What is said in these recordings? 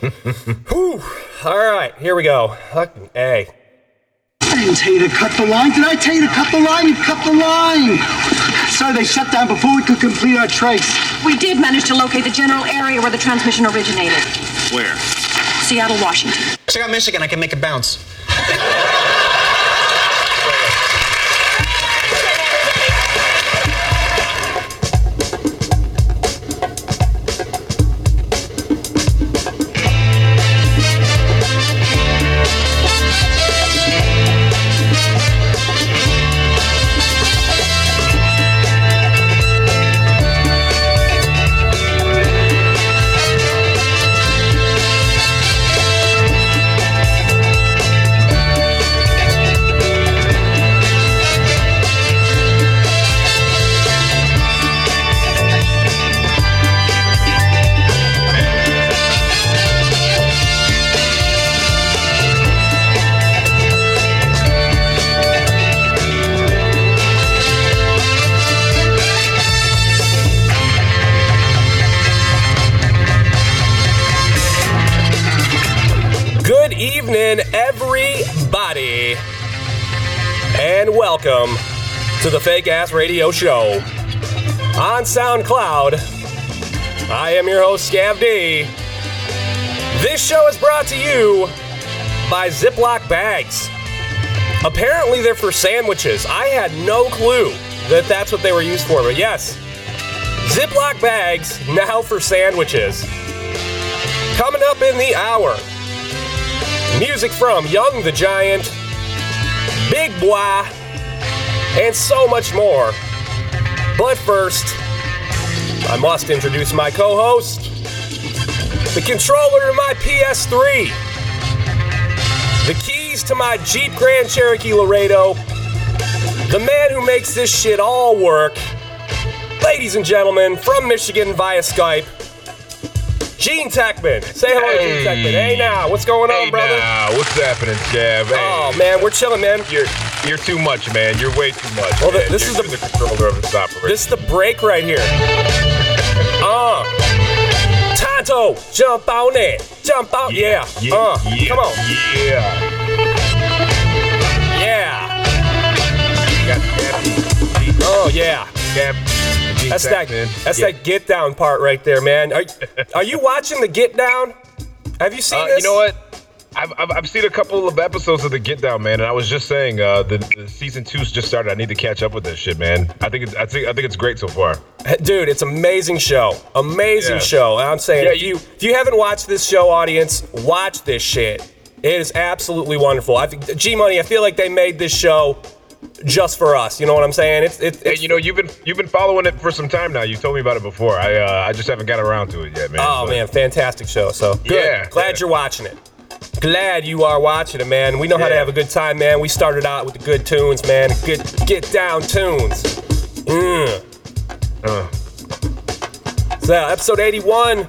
Whew. All right, here we go. Fucking A. I didn't tell you to cut the line. Did I tell you to cut the line? You cut the line. Sorry, they shut down before we could complete our trace. We did manage to locate the general area where the transmission originated. Where? Seattle, Washington. Check out Michigan. I can make it bounce. Radio Show on SoundCloud. I am your host, Scav D. This show is brought to you by Ziploc bags. Apparently, they're for sandwiches. I had no clue that that's what they were used for, but yes, Ziploc bags now for sandwiches. Coming up in the hour, music from Young the Giant, Big Boi, and so much more. But first, I must introduce my co host, the controller to my PS3, the keys to my Jeep Grand Cherokee Laredo, the man who makes this shit all work. Ladies and gentlemen, from Michigan via Skype, Gean Techman. Say hello to Gean Techman. Hey now, what's going on, Hey brother? now, what's happening, Scav? Hey, Oh man, we're chilling, man. you're you're too much, man. You're way too much. Well, man. this You're- is you're the controller of this operation. This is the break right here. Uh. Tonto, jump on it. Jump out. Yeah. Uh. Come on. Yeah. Yeah. You got Scav, Gean, Oh yeah. That's that. That's Yeah. that get down part right there, man. Are, are you watching the get down? Have you seen Uh, this? you know what? I've, I've, I've seen a couple of episodes of the Get Down, man, and I was just saying uh, the, the season two's just started. I need to catch up with this shit, man. I think it's, I think I think it's great so far. Dude, it's amazing show. Amazing Yeah. show. And I'm saying Yeah, if you if you haven't watched this show, audience, watch this shit. It is absolutely wonderful. I think G Money, I feel like they made this show just for us. You know what I'm saying? It's it's, Hey, it's you know, you've been you've been following it for some time now. You told me about it before. I uh, I just haven't got around to it yet, man. Oh man, fantastic show. So good. Yeah, Glad yeah. you're watching it. Glad you are watching it, man. We know how to have a good time, man. We started out with the good tunes, man. Good get down tunes. Mm. Uh, So episode 81,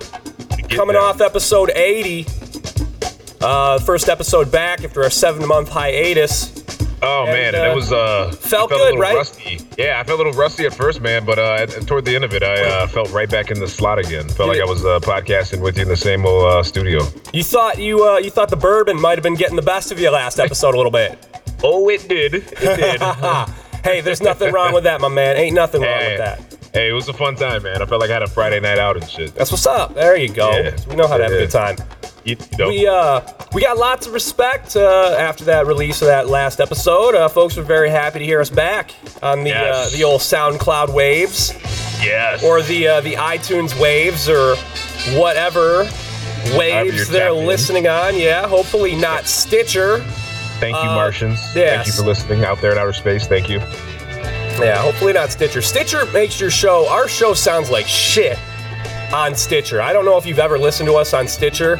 coming Down. off episode 80. Uh, first episode back after a seven-month hiatus. Oh And, man, and uh, it was uh felt felt good, a little right? Rusty. Yeah, I felt a little rusty at first, man, but uh, toward the end of it, I uh, felt right back in the slot again. Felt like I was uh, podcasting with you in the same old uh, studio. You thought you uh, you thought the bourbon might have been getting the best of you last episode a little bit. Oh, it did. It did. hey, there's nothing wrong with that, my man. Ain't nothing wrong hey, with that. hey, it was a fun time, man. I felt like I had a Friday night out and shit. That's what's up. There you go. Yeah. We know how to have a good time. You, know, We uh we got lots of respect uh, after that release of that last episode. Uh, folks were very happy to hear us back on the Yes. uh, the old SoundCloud waves yes. or the uh, the iTunes waves or whatever waves they're listening on. Yeah, hopefully not Stitcher. Thank you, uh, Martians. yes. Thank you for listening out there in outer space. Thank you. Yeah, hopefully not Stitcher. Stitcher makes your show. Our show sounds like shit on Stitcher. I don't know if you've ever listened to us on Stitcher,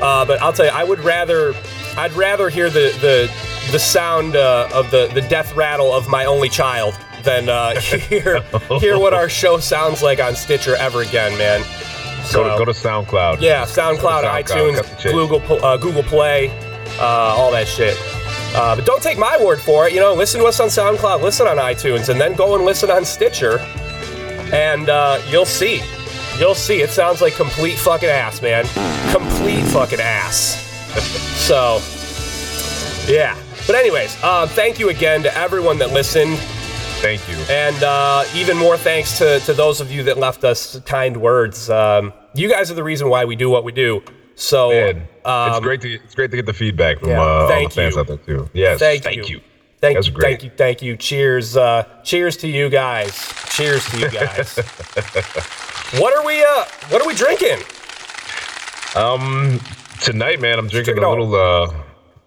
uh, but I'll tell you, I would rather, I'd rather hear the the the sound uh, of the the death rattle of my only child than uh, hear hear what our show sounds like on Stitcher ever again, man. Go to, go to SoundCloud. Yeah, SoundCloud, SoundCloud, iTunes, cut the chase. Google, uh, Google Play, uh, all that shit. Uh, but don't take my word for it. You know, listen to us on SoundCloud, listen on iTunes, and then go and listen on Stitcher, and uh, you'll see. You'll see. It sounds like complete fucking ass, man. Complete fucking ass. so, yeah. But anyways, uh, thank you again to everyone that listened. Thank you. And uh, even more thanks to, to those of you that left us kind words. Um, you guys are the reason why we do what we do. So Man, um, it's great to it's great to get the feedback from yeah, uh, all the fans you. out there too. Yes, thank, thank you. you. Thank you, great. thank you, thank you. Cheers, uh, cheers to you guys. Cheers to you guys. what are we uh what are we drinking? Um, tonight, man, I'm drinking a little uh,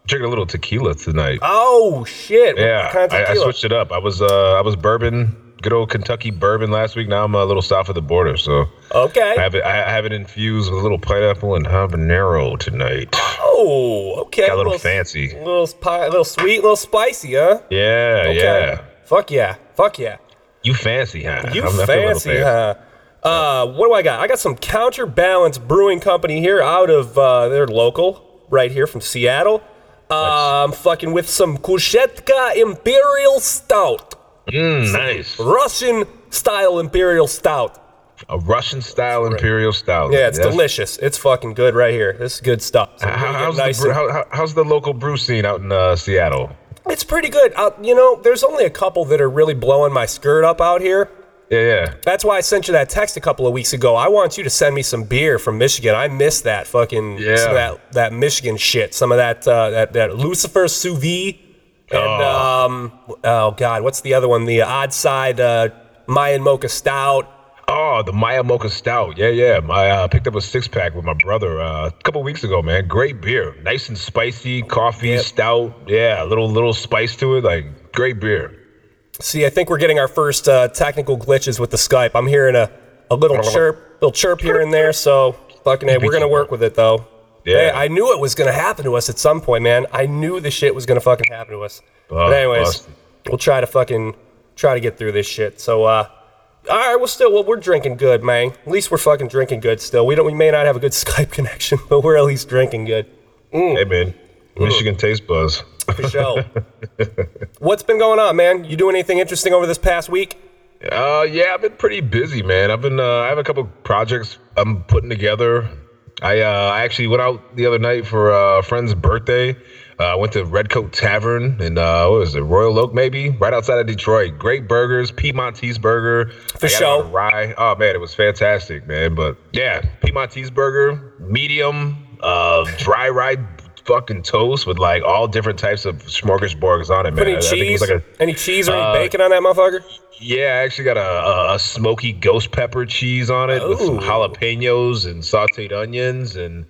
drinking a little tequila tonight. Oh shit. What yeah, kind of I, I switched it up. I was uh, I was bourbon, good old Kentucky bourbon last week. Now I'm a little south of the border, so Okay. I have it. I have it infused with a little pineapple and habanero tonight. oh, okay. Got a little fancy. A little, a little sweet, a little spicy, huh? Yeah, Okay. yeah. Fuck yeah. Fuck yeah. You fancy, huh? You I'm- I feel a little fancy, huh? Uh, what do I got? I got some Counterbalance Brewing Company here out of uh, they're local, right here from Seattle. Um, fucking with some Kushetka Imperial Stout, Mm, nice. Russian style Imperial Stout. A Russian style imperial stout. Yeah, it's Yes. delicious. It's fucking good right here. This is good stuff. So How, how's, nice the, and- how- how's the local brew scene out in uh, Seattle? It's pretty good. Uh, you know, there's only a couple that are really blowing my skirt up out here. Yeah, yeah. That's why I sent you that text a couple of weeks ago. I want you to send me some beer from Michigan. I miss that fucking Yeah. that, that Michigan shit. Some of that uh, that that Lucifer sous vide and Oh. um oh god, what's the other one? The odd side uh, Mayan mocha stout. Oh, the Maya Mocha Stout. Yeah, yeah. I uh, picked up a six pack with my brother uh, a couple weeks ago, man. Great beer. Nice and spicy, coffee, Yep. stout. Yeah, a little little spice to it. Like, great beer. See, I think we're getting our first uh, technical glitches with the Skype. I'm hearing a, a little chirp, little chirp here and there. So fucking, hey, we're gonna work with it though. Yeah. Hey, I knew it was gonna happen to us at some point, man. I knew the shit was gonna fucking happen to us. but anyways, busted. we'll try to fucking try to get through this shit. So, uh, all right, well, still, well, we're drinking good, man. At least we're fucking drinking good still. We don't, we may not have a good Skype connection, but we're at least drinking good. Hey, man. Michigan Taste Buzz. For sure. What's been going on, man? You doing anything interesting over this past week? Uh, yeah, I've been pretty busy, man. I've been, uh, I have a couple projects I'm putting together. I, uh, I actually went out the other night for uh, a friend's birthday. Uh, I went to Redcoat Tavern in, uh, what was it, Royal Oak, maybe? Right outside of Detroit. Great burgers, Piedmontese burger. For I got it sure. Rye. Oh, man, it was fantastic, man. But yeah, Piedmontese burger, medium, uh, dry rye fucking toast with like all different types of smorgasbords on it, man. Put any I- I cheese? was like a, any cheese or any uh, bacon on that motherfucker? yeah, I actually got a, a, a smoky ghost pepper cheese on it with some jalapenos and sauteed onions and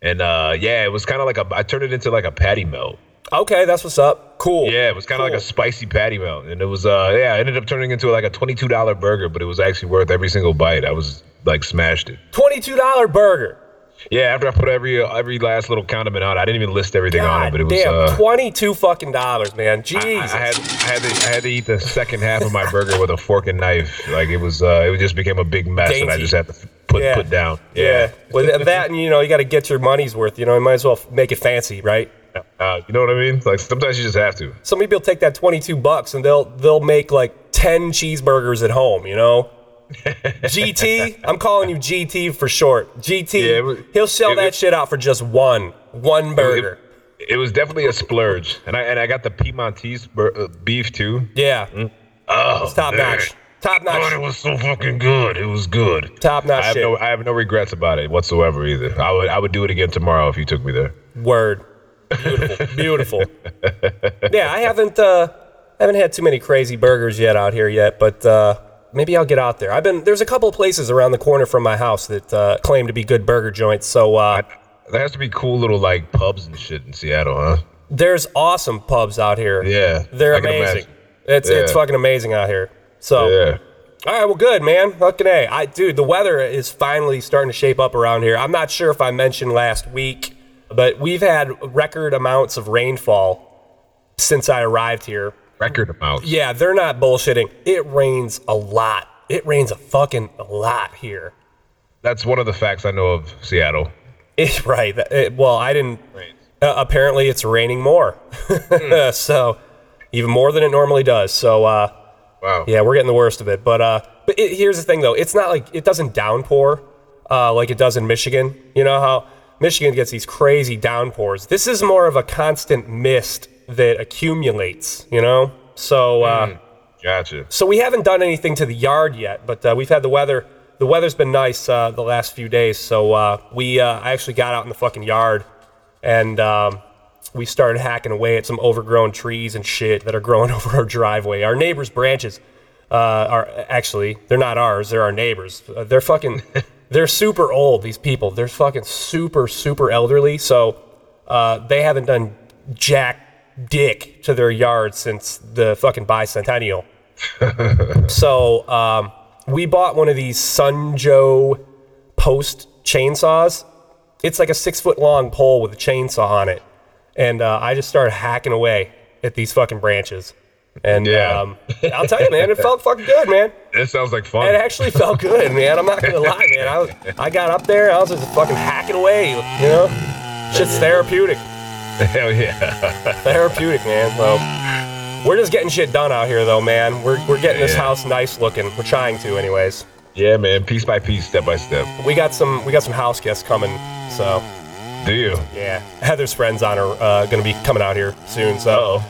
and uh, yeah, it was kind of like a. I turned it into like a patty melt. Okay, that's what's up. Cool. Yeah, it was kind of like a spicy patty melt, and it was uh yeah, it ended up turning into like a twenty two dollar burger, but it was actually worth every single bite. I was like smashed it. Twenty-two dollar burger. Yeah, after I put every every last little condiment on, it. I didn't even list everything on it, but it was. damn, uh, twenty-two fucking dollars, man. I, Jesus. I had I had to I had to eat the second half of my burger with a fork and knife. Like it was uh it just became a big mess that I just had to put Yeah. put down. yeah. With that, and you know, you got to get your money's worth. You know, you might as well make it fancy, right? Uh, you know what I mean? Like sometimes you just have to. Some people take that twenty-two bucks and they'll they'll make like ten cheeseburgers at home. You know. GT, I'm calling you GT for short. GT, Yeah, was- he'll sell it- that it- shit out for just one, one burger. It, it was definitely a splurge, and I and I got the Piedmontese bur- uh, beef too. yeah, Oh, it's top man. notch, top notch. God, it was so fucking good. It was good. top notch I have shit. no I have no regrets about it whatsoever either. I would I would do it again tomorrow if you took me there. Word. Beautiful. Beautiful. Yeah, I haven't uh haven't had too many crazy burgers yet out here yet, but uh maybe I'll get out there. I've been there's a couple of places around the corner from my house that uh, claim to be good burger joints. So uh There has to be cool little like pubs and shit in Seattle, huh? there's awesome pubs out here. Yeah, They're I amazing. It's it's fucking amazing out here. So Yeah. All right, well, good, man. Fucking A. I, dude, the weather is finally starting to shape up around here. I'm not sure if I mentioned last week, but we've had record amounts of rainfall since I arrived here. Record amounts. Yeah, they're not bullshitting. It rains a lot. It rains a fucking lot here. That's one of the facts I know of Seattle. It's right. it- well, I didn't. Uh, apparently, it's raining more. so, even more than it normally does. So, uh, Wow. Yeah, we're getting the worst of it. But uh, but it, here's the thing though, it's not like it doesn't downpour uh, like it does in Michigan. You know how Michigan gets these crazy downpours. This is more of a constant mist that accumulates. You know, so uh, Gotcha. so we haven't done anything to the yard yet, but uh, we've had the weather. The weather's been nice uh, the last few days, so uh, we uh, I actually got out in the fucking yard, and um, we started hacking away at some overgrown trees and shit that are growing over our driveway. Our neighbors' branches uh, are actually they're not ours; they're our neighbors. Uh, they're fucking they're super old. These people they're fucking super super elderly, so uh, they haven't done jack dick to their yard since the fucking bicentennial. So um, we bought one of these Sun Joe post chainsaws. It's like a six foot long pole with a chainsaw on it, and uh, I just started hacking away at these fucking branches. And Yeah. um, I'll tell you, man, it felt fucking good, man. It sounds like fun. It actually felt good, man. I'm not gonna lie, man. I was, I got up there, I was just fucking hacking away, you know. Shit's therapeutic, Hell yeah. therapeutic, man. So we're just getting shit done out here, though, man. We're we're getting this Yeah. house nice looking. We're trying to, anyways. yeah, man. Piece by piece, step by step. We got some we got some house guests coming, so Do you? yeah. Heather's friends on are uh, gonna be coming out here soon. So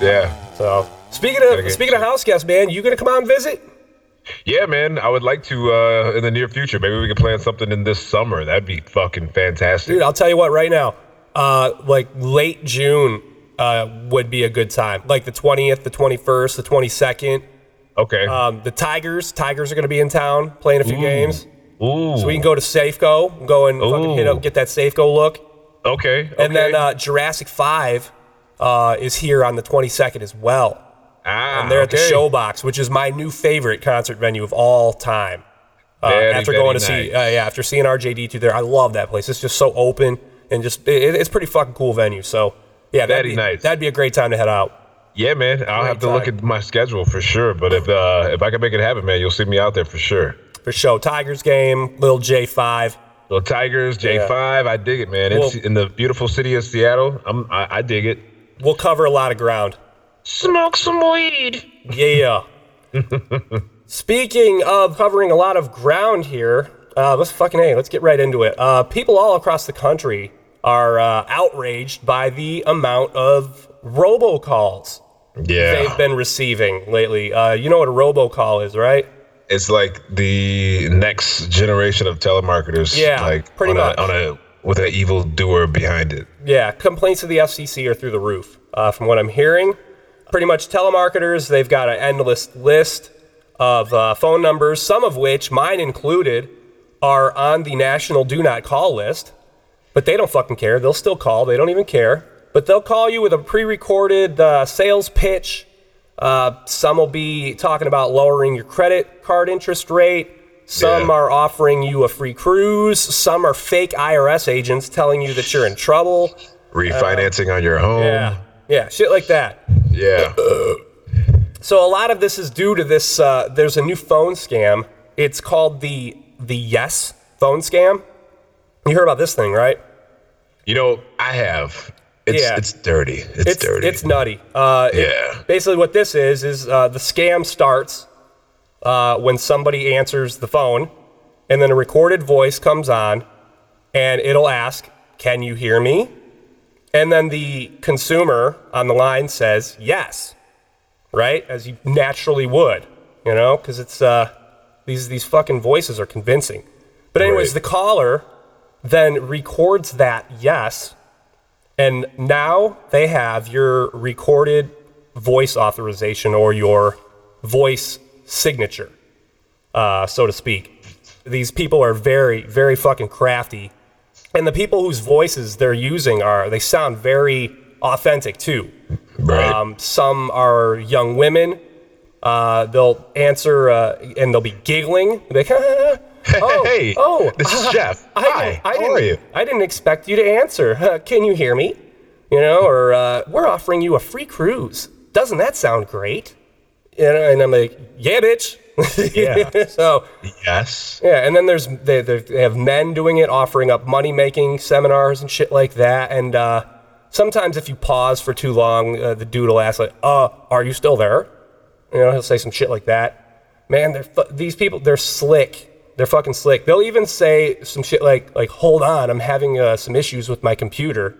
Yeah. so speaking Gotta of get speaking of house guests, man, you gonna come out and visit? Yeah, man. I would like to uh in the near future. Maybe we could plan something in this summer. That'd be fucking fantastic. Dude, I'll tell you what right now. Uh, like late June uh, would be a good time. Like the 20th, the 21st, the 22nd. Okay. Um, the Tigers, Tigers are going to be in town playing a few games. Ooh. So we can go to Safeco, go and fucking hit up, get that Safeco look. Okay. okay. And then uh, Jurassic 5 uh, is here on the 22nd as well. ah, And they're at the. Showbox, which is my new favorite concert venue of all time. Uh, Very, after going to see, uh, yeah, after seeing RJD2 there, I love that place. It's just so open and just it, it's pretty fucking cool venue. So yeah, that'd Very be, nice. That'd be a great time to head out. Yeah, man. I'll Great have to look at my schedule for sure. But if uh if I can make it happen, man, you'll see me out there for sure. For sure, Tigers game, little J5. Little Tigers, J5, I dig it, man. Well- It's in the beautiful city of Seattle. I'm, I, I dig it. We'll cover a lot of ground. Smoke some weed. Yeah. Speaking of covering a lot of ground here, uh, let's fucking hey, let's get right into it. Uh, people all across the country are uh, outraged by the amount of robocalls Yeah. they've been receiving lately. Uh, you know what a robocall is, right? It's like the next generation of telemarketers. Yeah, like pretty on much. A, on a with an evil doer behind it. Yeah, complaints to the FCC are through the roof. Uh, from what I'm hearing, pretty much telemarketers, they've got an endless list of uh, phone numbers, some of which, mine included, are on the national do not call list. But they don't fucking care. They'll still call. They don't even care. But they'll call you with a pre recorded uh, sales pitch. Uh, some will be talking about lowering your credit card interest rate. Some Yeah. are offering you a free cruise. Some are fake IRS agents telling you that you're in trouble. Refinancing on your home. Yeah. Yeah, shit like that. Yeah. So a lot of this is due to this. Uh, there's a new phone scam. It's called the the Yes phone scam. You heard about this thing, right? You know, I have. It's Yeah. it's dirty. It's, It's dirty. It's nutty. Uh, it- Yeah. basically, what this is is uh, the scam starts uh, when somebody answers the phone, and then a recorded voice comes on, and it'll ask, "Can you hear me?" And then the consumer on the line says yes, right, as you naturally would, you know, because it's uh, these these fucking voices are convincing. But anyways, Right. the caller then records that yes, and now they have your recorded voice authorization or your voice signature, uh, so to speak. These people are very, very fucking crafty. And the people whose voices they're using are, they sound very authentic too. right. Um, some are young women. Uh, they'll answer uh, and they'll be giggling. Like, oh, hey, oh, this is Jeff. I, Hi, I how didn't, are you? I didn't expect you to answer. Can you hear me? You know, or uh, we're offering you a free cruise. Doesn't that sound great? You know, and I'm like, yeah, bitch. Yeah. so Yes. yeah, and then there's they, they they have men doing it, offering up money making seminars and shit like that. And uh, sometimes if you pause for too long, uh, the dude will ask like, "Uh, are you still there?" You know, he'll say some shit like that. Man, these people. They're slick. They're fucking slick. They'll even say some shit like like Hold on, I'm having uh, some issues with my computer,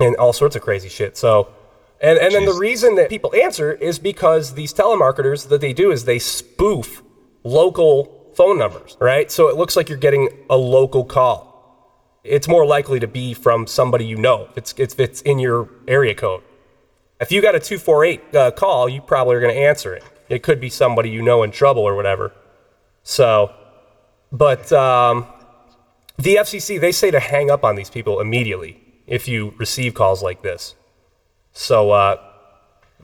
and all sorts of crazy shit. So. And, and then the reason that people answer is because these telemarketers that they do is they spoof local phone numbers, right? So it looks like you're getting a local call. It's more likely to be from somebody you know. If it's, it's, if it's in your area code. If you got a 248 uh, call, you probably are going to answer it. It could be somebody you know in trouble or whatever. So, but um, the FCC, they say to hang up on these people immediately if you receive calls like this. So, uh,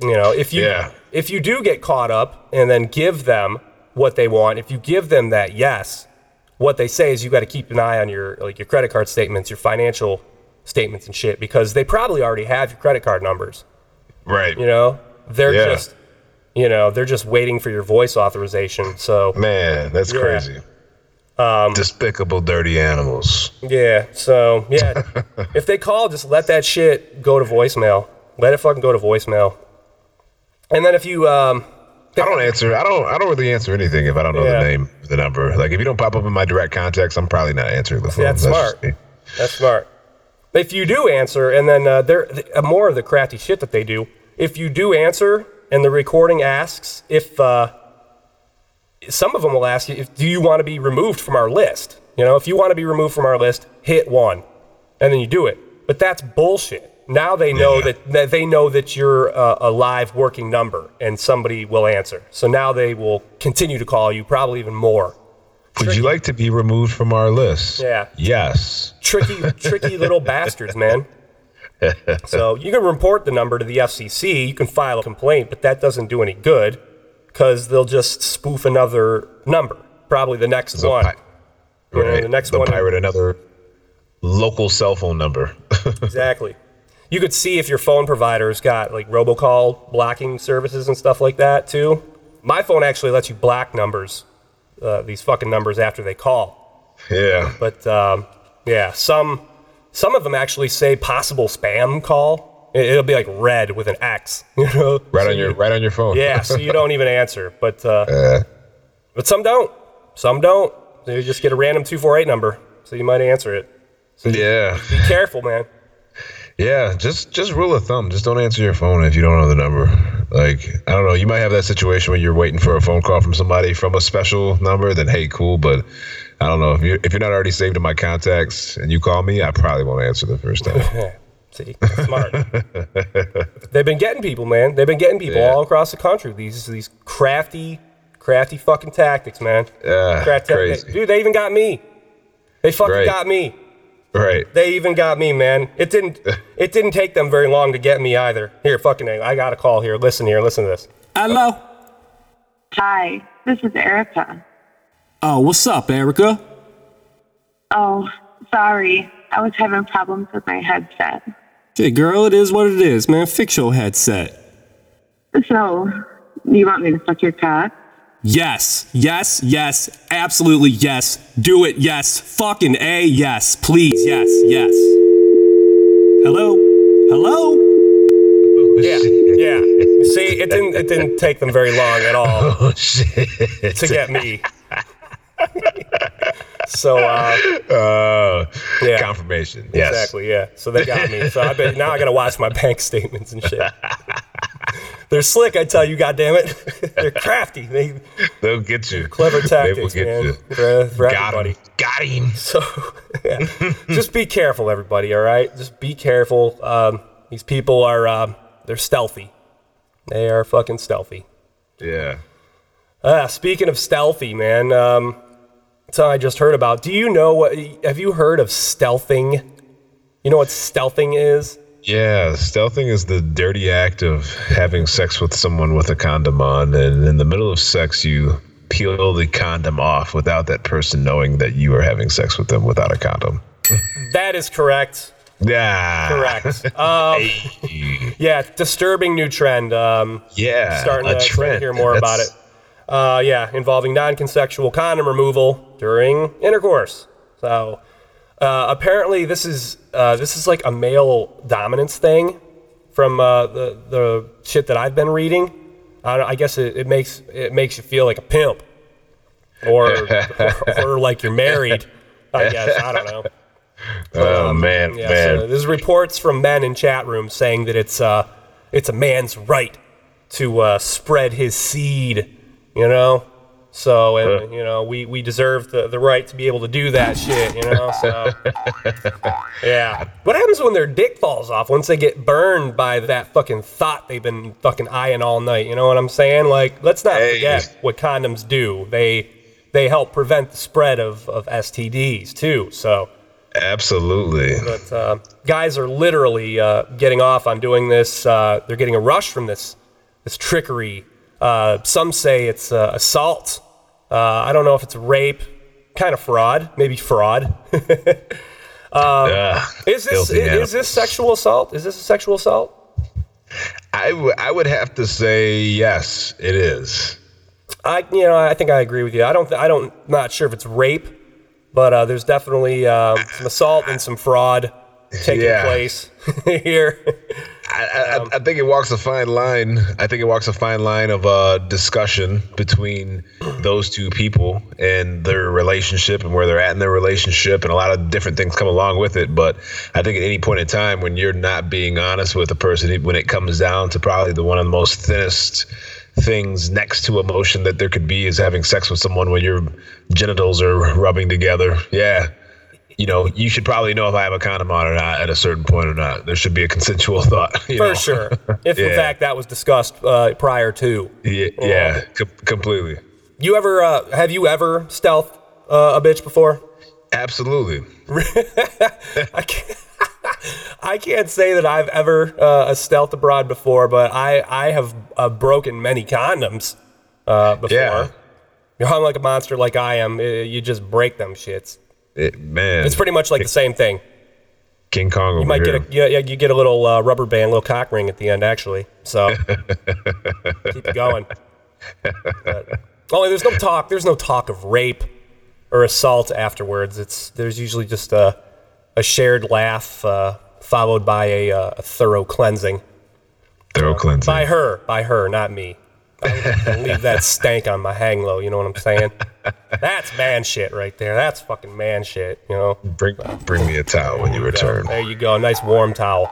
you know, if you Yeah. if you do get caught up and then give them what they want, if you give them that yes, what they say is you got to keep an eye on your like your credit card statements, your financial statements and shit because they probably already have your credit card numbers. Right. You know, they're Yeah. just you know they're just waiting for your voice authorization. So Man, that's Yeah. crazy. Um, Despicable, dirty animals. Yeah. So yeah, if they call, just let that shit go to voicemail. Let it fucking go to voicemail. And then if you um, I don't answer. I don't. I don't really answer anything if I don't know Yeah. the name, the number. Like if you don't pop up in my direct contacts, I'm probably not answering the phone. that's just smart. That's smart. If you do answer, and then uh, there uh, more of the crafty shit that they do. If you do answer, and the recording asks if uh, some of them will ask you, if, "Do you want to be removed from our list?" You know, if you want to be removed from our list, hit one, and then you do it. But that's bullshit. Now they know Yeah. that, that they know that you're uh, a live working number, and somebody will answer. So now they will continue to call you, probably even more. Would you like to be removed from our list? Yeah. Yes. tricky, tricky little bastards, man. So you can report the number to the FCC. You can file a complaint, but that doesn't do any good because they'll just spoof another number, probably the next one. pi- You know, right. the next They'll one- pirate another local cell phone number. Exactly. You could see if your phone provider's got like robocall blocking services and stuff like that too. My phone actually lets you block numbers, uh, these fucking numbers after they call. yeah. But um, yeah, some some of them actually say possible spam call. It- It'll be like red with an X, you know. Right So on your you- right on your phone. Yeah, so you don't even answer. But uh, Uh, but some don't. Some don't. They just get a random two four eight number, so you might answer it. yeah. Be careful, man. Yeah, just just rule of thumb. Just don't answer your phone if you don't know the number. Like I don't know, you might have that situation where you're waiting for a phone call from somebody from a special number. Then hey, cool. But I don't know if you if you're not already saved in my contacts and you call me, I probably won't answer the first time. Yeah. See, that's smart. They've been getting people, man. They've been getting people Yeah. all across the country. These these crafty, crafty fucking tactics, man. Yeah, Crafty- crazy. Dude, they even got me. They fucking Right. got me. right. They even got me, man. It didn't. It didn't take them very long to get me either. Here, fucking, I got a call here. Listen here. Listen to this. Hello. Hi, this is Erica. Oh, what's up, Erica? Oh, sorry. I was having problems with my headset. Hey, girl, it is what it is, man. Fix your headset. So, you want me to fuck your cat? Yes, yes, yes, absolutely yes. Do it, yes. Fucking A, yes. Please, yes, yes. Hello? Hello? Oh, yeah, yeah. See, it didn't. It didn't take them very long at all Oh shit. to get me. so, uh, Uh, Yeah. Confirmation. Yes. exactly, yeah. So they got me. So I bet now I gotta watch my bank statements and shit. They're slick, I tell you, goddammit. They're crafty. They They'll get you. clever They will tactics, get man. you. For, for Got everybody. him. Got him. So, yeah. just be careful, everybody. All right, just be careful. Um, these people are um, they're stealthy. They are fucking stealthy. Yeah. Ah, speaking of stealthy, man, um, something I just heard about. Do you know what? Have you heard of stealthing? You know what stealthing is? Yeah, stealthing is the dirty act of having sex with someone with a condom on, and in the middle of sex, you peel the condom off without that person knowing that you are having sex with them without a condom. That is correct. Yeah. Correct. Um, yeah, disturbing new trend. Um, Yeah. starting a to, trend. hear more about it. Uh, yeah, involving non-consensual condom removal during intercourse. So uh, apparently, this is uh, this is like a male dominance thing from uh, the the shit that I've been reading. I, don't- I guess it, it makes it makes you feel like a pimp, or or, like you're married. I guess I don't know. Oh man, Yeah, man. so there's reports from men in chat rooms saying that it's uh it's a man's right to uh, spread his seed, you know. So and you know we, we deserve the, the right to be able to do that shit, you know. So yeah, what happens when their dick falls off once they get burned by that fucking thought they've been fucking eyeing all night? You know what I'm saying? Like, let's not Hey. forget what condoms do. They they help prevent the spread of, of STDs too. So Absolutely. but uh, guys are literally uh, getting off on doing this. Uh, they're getting a rush from this this trickery. Uh, some say it's uh, assault. Uh, I don't know if it's rape, kind of fraud, maybe fraud. Ugh, Is this filthy is, this sexual assault? Is this a sexual assault? I, w- I would have to say yes, it is. I you know I think I agree with you. I don't th- I don't not sure if it's rape, but uh, there's definitely um, some assault and some fraud taking Yeah. place here. I, I, I think it walks a fine line. I think it walks a fine line of uh, discussion between those two people and their relationship and where they're at in their relationship, and a lot of different things come along with it. But I think at any point in time, when you're not being honest with a person, when it comes down to probably the one of the most thinnest things next to emotion that there could be is having sex with someone when your genitals are rubbing together. Yeah. You know, you should probably know if I have a condom on or not at a certain point or not. There should be a consensual thought. For know? sure. If in fact that was discussed uh, prior to. Yeah, yeah com- completely. You ever uh, have you ever stealth uh, a bitch before? Absolutely. I can't, I can't say that I've ever uh, stealth abroad before, but I I have uh, broken many condoms uh, before. Yeah. You're hung like a monster, like I am. uh, You just break them shits. It, man, It's pretty much like the same thing. King Kong You might here. get a yeah, yeah, you get a little uh, rubber band, little cock ring at the end, actually. So keep it going. But, only there's no talk. There's no talk of rape or assault afterwards. It's there's usually just a a shared laugh uh, followed by a, uh, a thorough cleansing Thorough cleansing. by her, by her, not me. Leave that stank on my hang low. You know what I'm saying? That's man shit right there. That's fucking man shit. You know. Bring, bring me a towel when you return. There you go. Nice warm towel.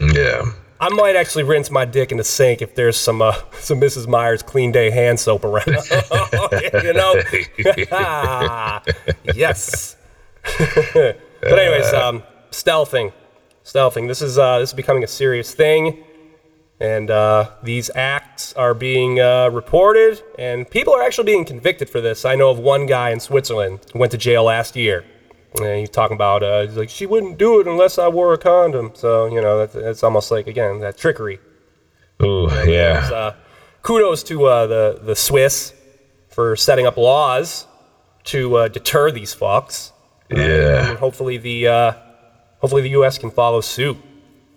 Yeah. I might actually rinse my dick in the sink if there's some uh, some Mrs. Meyer's Clean Day hand soap around. you know? yes. but anyways, um, stealthing, stealthing. This is uh, this is becoming a serious thing, and uh, these acts are being uh, reported, and people are actually being convicted for this. I know of one guy in Switzerland who went to jail last year. And he's talking about, uh, he's like, she wouldn't do it unless I wore a condom. So, you know, that's, that's almost like, again, that trickery. Ooh, yeah. Uh, kudos to uh, the, the Swiss for setting up laws to uh, deter these fucks. Yeah. And hopefully the, uh, hopefully the U.S. can follow suit.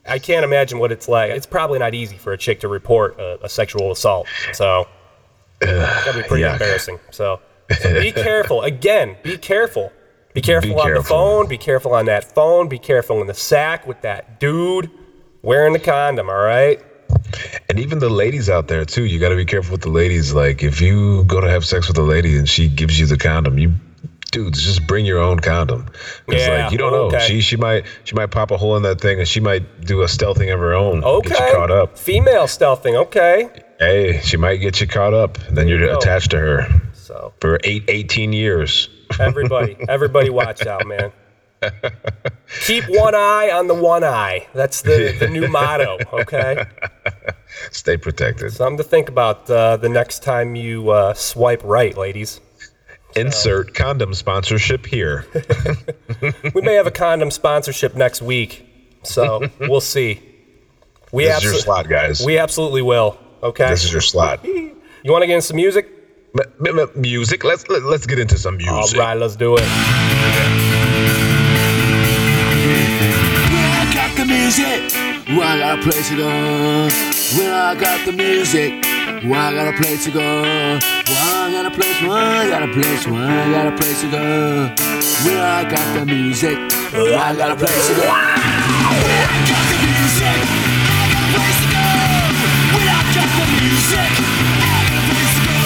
I can't imagine what it's like. It's probably not easy for a chick to report a, a sexual assault. So, that'd be pretty yuck. embarrassing. So, so be careful. Again, be careful. Be careful on the phone. Be careful on that phone. Be careful in the sack with that dude wearing the condom. All right. And even the ladies out there too, you got to be careful with the ladies. Like if you go to have sex with a lady and she gives you the condom, you dudes just bring your own condom. Because Yeah, like you don't know, okay. she she might she might pop a hole in that thing and she might do a stealthing of her own. Okay. Get you caught up. Female stealthing. Okay. Hey, she might get you caught up. And then you're attached to her So for eight, 18 years. everybody, everybody, watch out, man. Keep one eye on the one eye. That's the, the new motto. Okay. Stay protected. Something to think about uh, the next time you uh, swipe right, ladies. Insert condom sponsorship here. We may have a condom sponsorship next week, so we'll see. We This is your slot, guys. We absolutely will. Okay. This is your slot. you want to get into some music? M- m- music. Let's let, let's get into some music. All right, let's do it. When I got the music, well, I got a place to go. When I got the music, well, I got a place to go. Well, I got a place, well, I got a place, well, I got a place to go. Well, I got the music. Well, I got a place to go. Well, I got the music. I got a place to go. Well, I got the music. I got a place to go.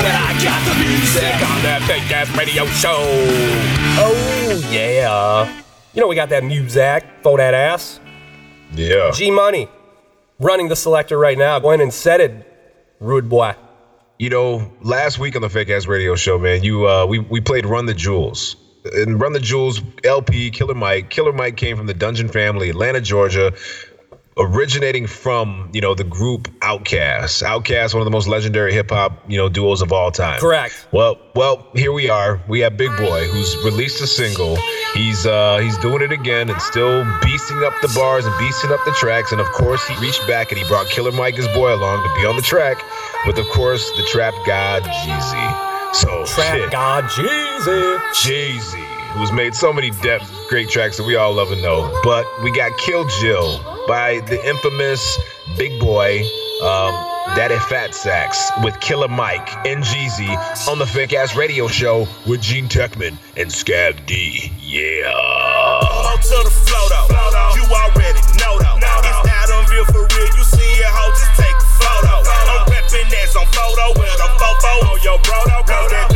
Well, I got the music on that big ass radio show. Oh, yeah. You know, we got that music for that ass. Yeah. G Money running the selector right now. Go ahead and set it, rude boy. You know, last week on the Fake Ass Radio Show, man, you uh, we we played Run the Jewels. And Run the Jewels LP, Killer Mike. Killer Mike came from the Dungeon family, Atlanta, Georgia, originating from you know the group Outkast. Outkast, one of the most legendary hip hop you know duos of all time. Correct. Well, well, here we are. We have Big Boi, who's released a single. He's uh he's doing it again and still beasting up the bars and beasting up the tracks. And of course, he reached back and he brought Killer Mike, his boy, along to be on the track with, of course, the Trap God Jeezy. So Trap shit. God Jeezy. Jay-Z, who's made so many depth, great tracks that we all love and know. But we got Kill Jill by the infamous Big Boi, um, Daddy Fat Sax with Killer Mike and Jeezy on the Fake Ass Radio Show with Gean Techman and Scav D. Yeah. A photo. On bro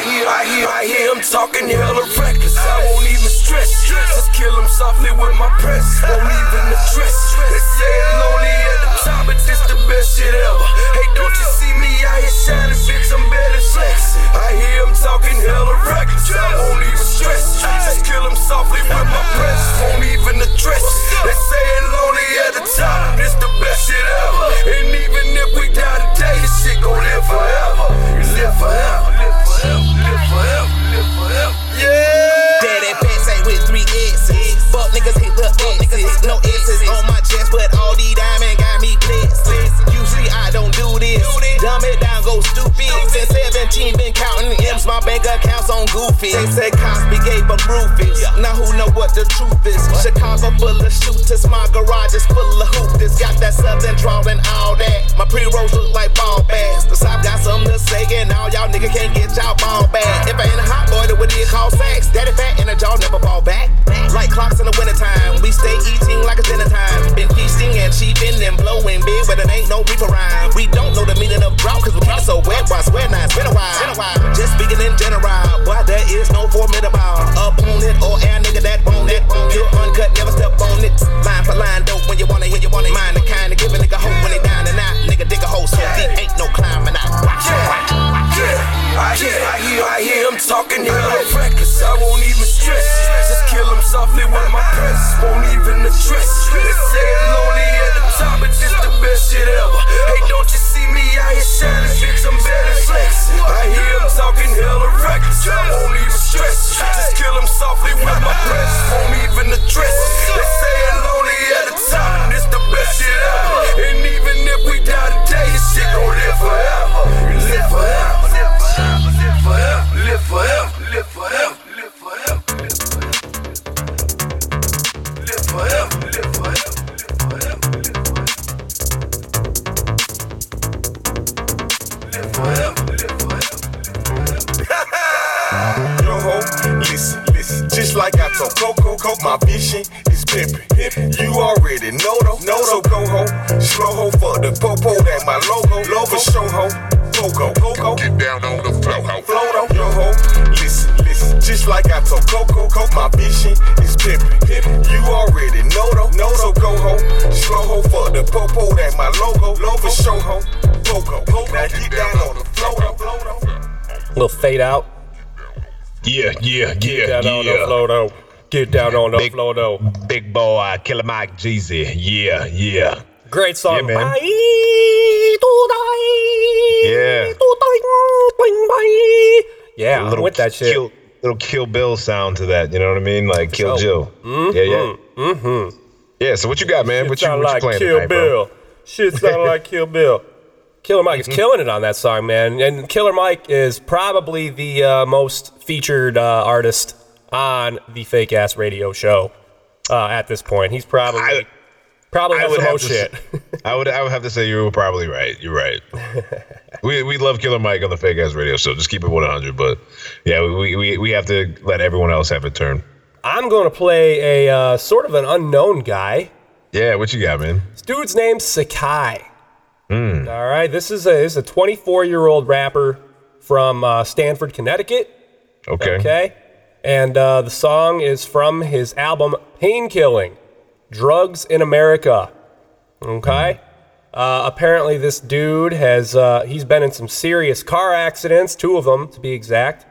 I hear, I hear, I hear him talking hella reckless. I won't even stress. Just kill him softly with my press. Won't even address. They say I'm lonely at the top, but this the best shit ever. Goofy. They said Cosby gave them roofies. Now who know what the truth is? Chicago full of shooters, my garage is full of hoopers. Got that southern drawl and all that. My pre-rolls look like ball bags. The South got something to say, and all y'all niggas can't get y'all ball back. Uh. If I ain't a hot boy, then what do you call sex? Daddy fat and a jaw never fall back. Like clocks in the wintertime, we stay eating like it's dinner time. Been feasting and cheaping and blowing big, but it ain't no reaper rhyme. We don't know the meaning of drought, cause we keep so wet. Why swear now? It's been a while. Been a while. Just speaking in general, why there is no formidable opponent or air nigga that want it. You uncut, never step on it. Line for line, dope when you want it, when you want it. Mind the kind of give a nigga hope when they down and out. Nigga dig a hole so deep, ain't no climbing out. Watch it, watch watch. Yeah, I hear, I hear, I hear him talking hella reckless. I won't even stress. Just kill him softly with my press. Won't even address. They say lonely at the top, but this the best shit ever. Hey, don't you see me out here shining, bitch? I'm better flexing. I hear him talking hella. I won't even stress. Just kill him softly with my press. Won't even address. My vision is pimpin'. You already know though, know so go ho, slow ho for the popo, that my logo, logo show ho. Coco, Coco, get down on the flow ho, flow though. Yo ho, listen, listen. Just like I told Coco, Coco, my vision is pimpin'. You already know though, know so go ho, slow ho for the popo, that my logo, logo show ho. Coco, now get down on the flow though. Little fade out. Yeah, yeah, yeah, Get down on the yeah. Floor though. Get down on the Big- floor though. Big Boi, Killer Mike Jeezy. Yeah, yeah. Great song. Yeah, man. Bye, to die. Yeah. To die, bing, bye. Yeah, a I'm with that shit. Kill, little Kill Bill sound to that. You know what I mean? Like Kill So- Jill. Mhm, Yeah, yeah. Mm-hmm. Yeah. So what you got, man? Shit What you, sound what you like playing Kill tonight, bro? Bill. Shit sound like Kill Bill. Killer Mike is killing it on that song, man. And Killer Mike is probably the uh, most featured uh, artist on the fake ass radio show uh, at this point. He's probably probably I would have to shit. say- I would I would have to say you were probably right. You're right. we we love Killer Mike on the Fake Ass Radio Show. Just keep it 100. But yeah, we, we we have to let everyone else have a turn. I'm going to play a uh, sort of an unknown guy. Yeah, what you got, man? This dude's name's Sikai. Hmm. All right, this is a this is a 24 year old rapper from uh, Stamford, Connecticut. Okay. Okay, and uh, the song is from his album Painkilling, Drugs in America. Okay. Uh, apparently, this dude has uh, he's been in some serious car accidents, two of them to be exact,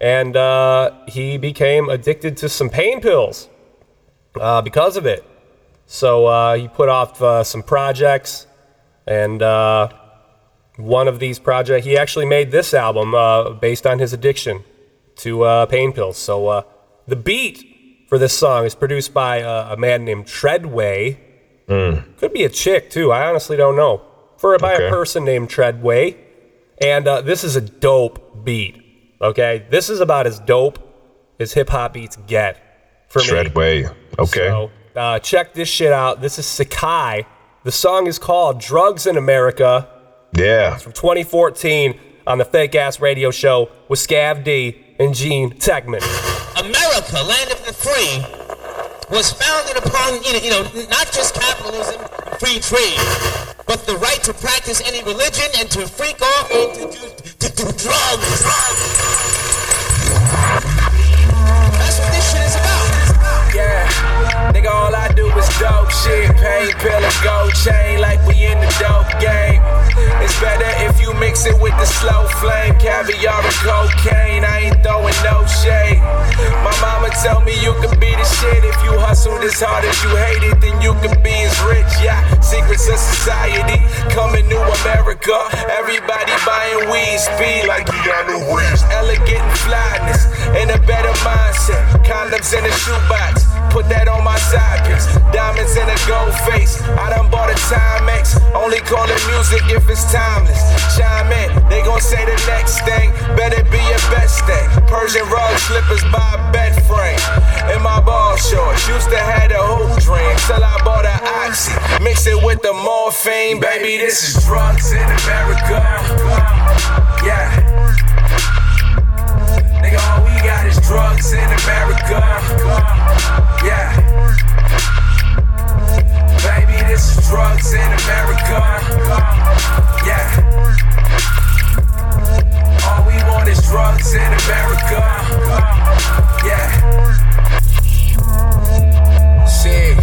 and uh, he became addicted to some pain pills uh, because of it. So uh, he put off uh, some projects, and uh, one of these projects, he actually made this album uh, based on his addiction to uh, pain pills. So uh, the beat for this song is produced by uh, a man named Treadway. Could be a chick too. I honestly don't know. For by Okay. a person named Treadway, and uh, this is a dope beat. Okay, this is about as dope as hip hop beats get for me. Treadway. Okay. So uh, check this shit out. This is Sikai. The song is called "Drugs in America." Yeah. from 2014 on the Fake Ass Radio Show with Scav D and Gean Techman. America, land of the free, was founded upon, you know, you know, not just capitalism, free trade, but the right to practice any religion and to freak off and to do, to do drugs. That's what this shit is about. Yeah, nigga, all I do is dope shit. Pain pill and gold chain, like we in the dope game. It's better if you mix it with the slow flame, caviar and cocaine. Throwing no shade. My mama tell me you can be the shit if you hustle as hard as you hate it, then you can be as rich. Yeah, secrets of society coming to America. Everybody buying weed, speed like Keanu Reeves. Elegant and flyness and a better mindset. Condoms in a shoebox. Put that on my side piece. Diamonds in a gold face. I done bought a Timex. Only call it music if it's timeless. Chime in, they gon' say the next thing. Better be your best thing. Persian rug slippers by bed frame. In my ball shorts. Used to have a hoop dream. Till I bought a oxy. Mix it with the morphine. Baby, this is drugs in America. Yeah. Nigga, all we got is drugs in America. Yeah. Baby, this is drugs in America. Yeah. All we want is drugs in America. Yeah. Shit.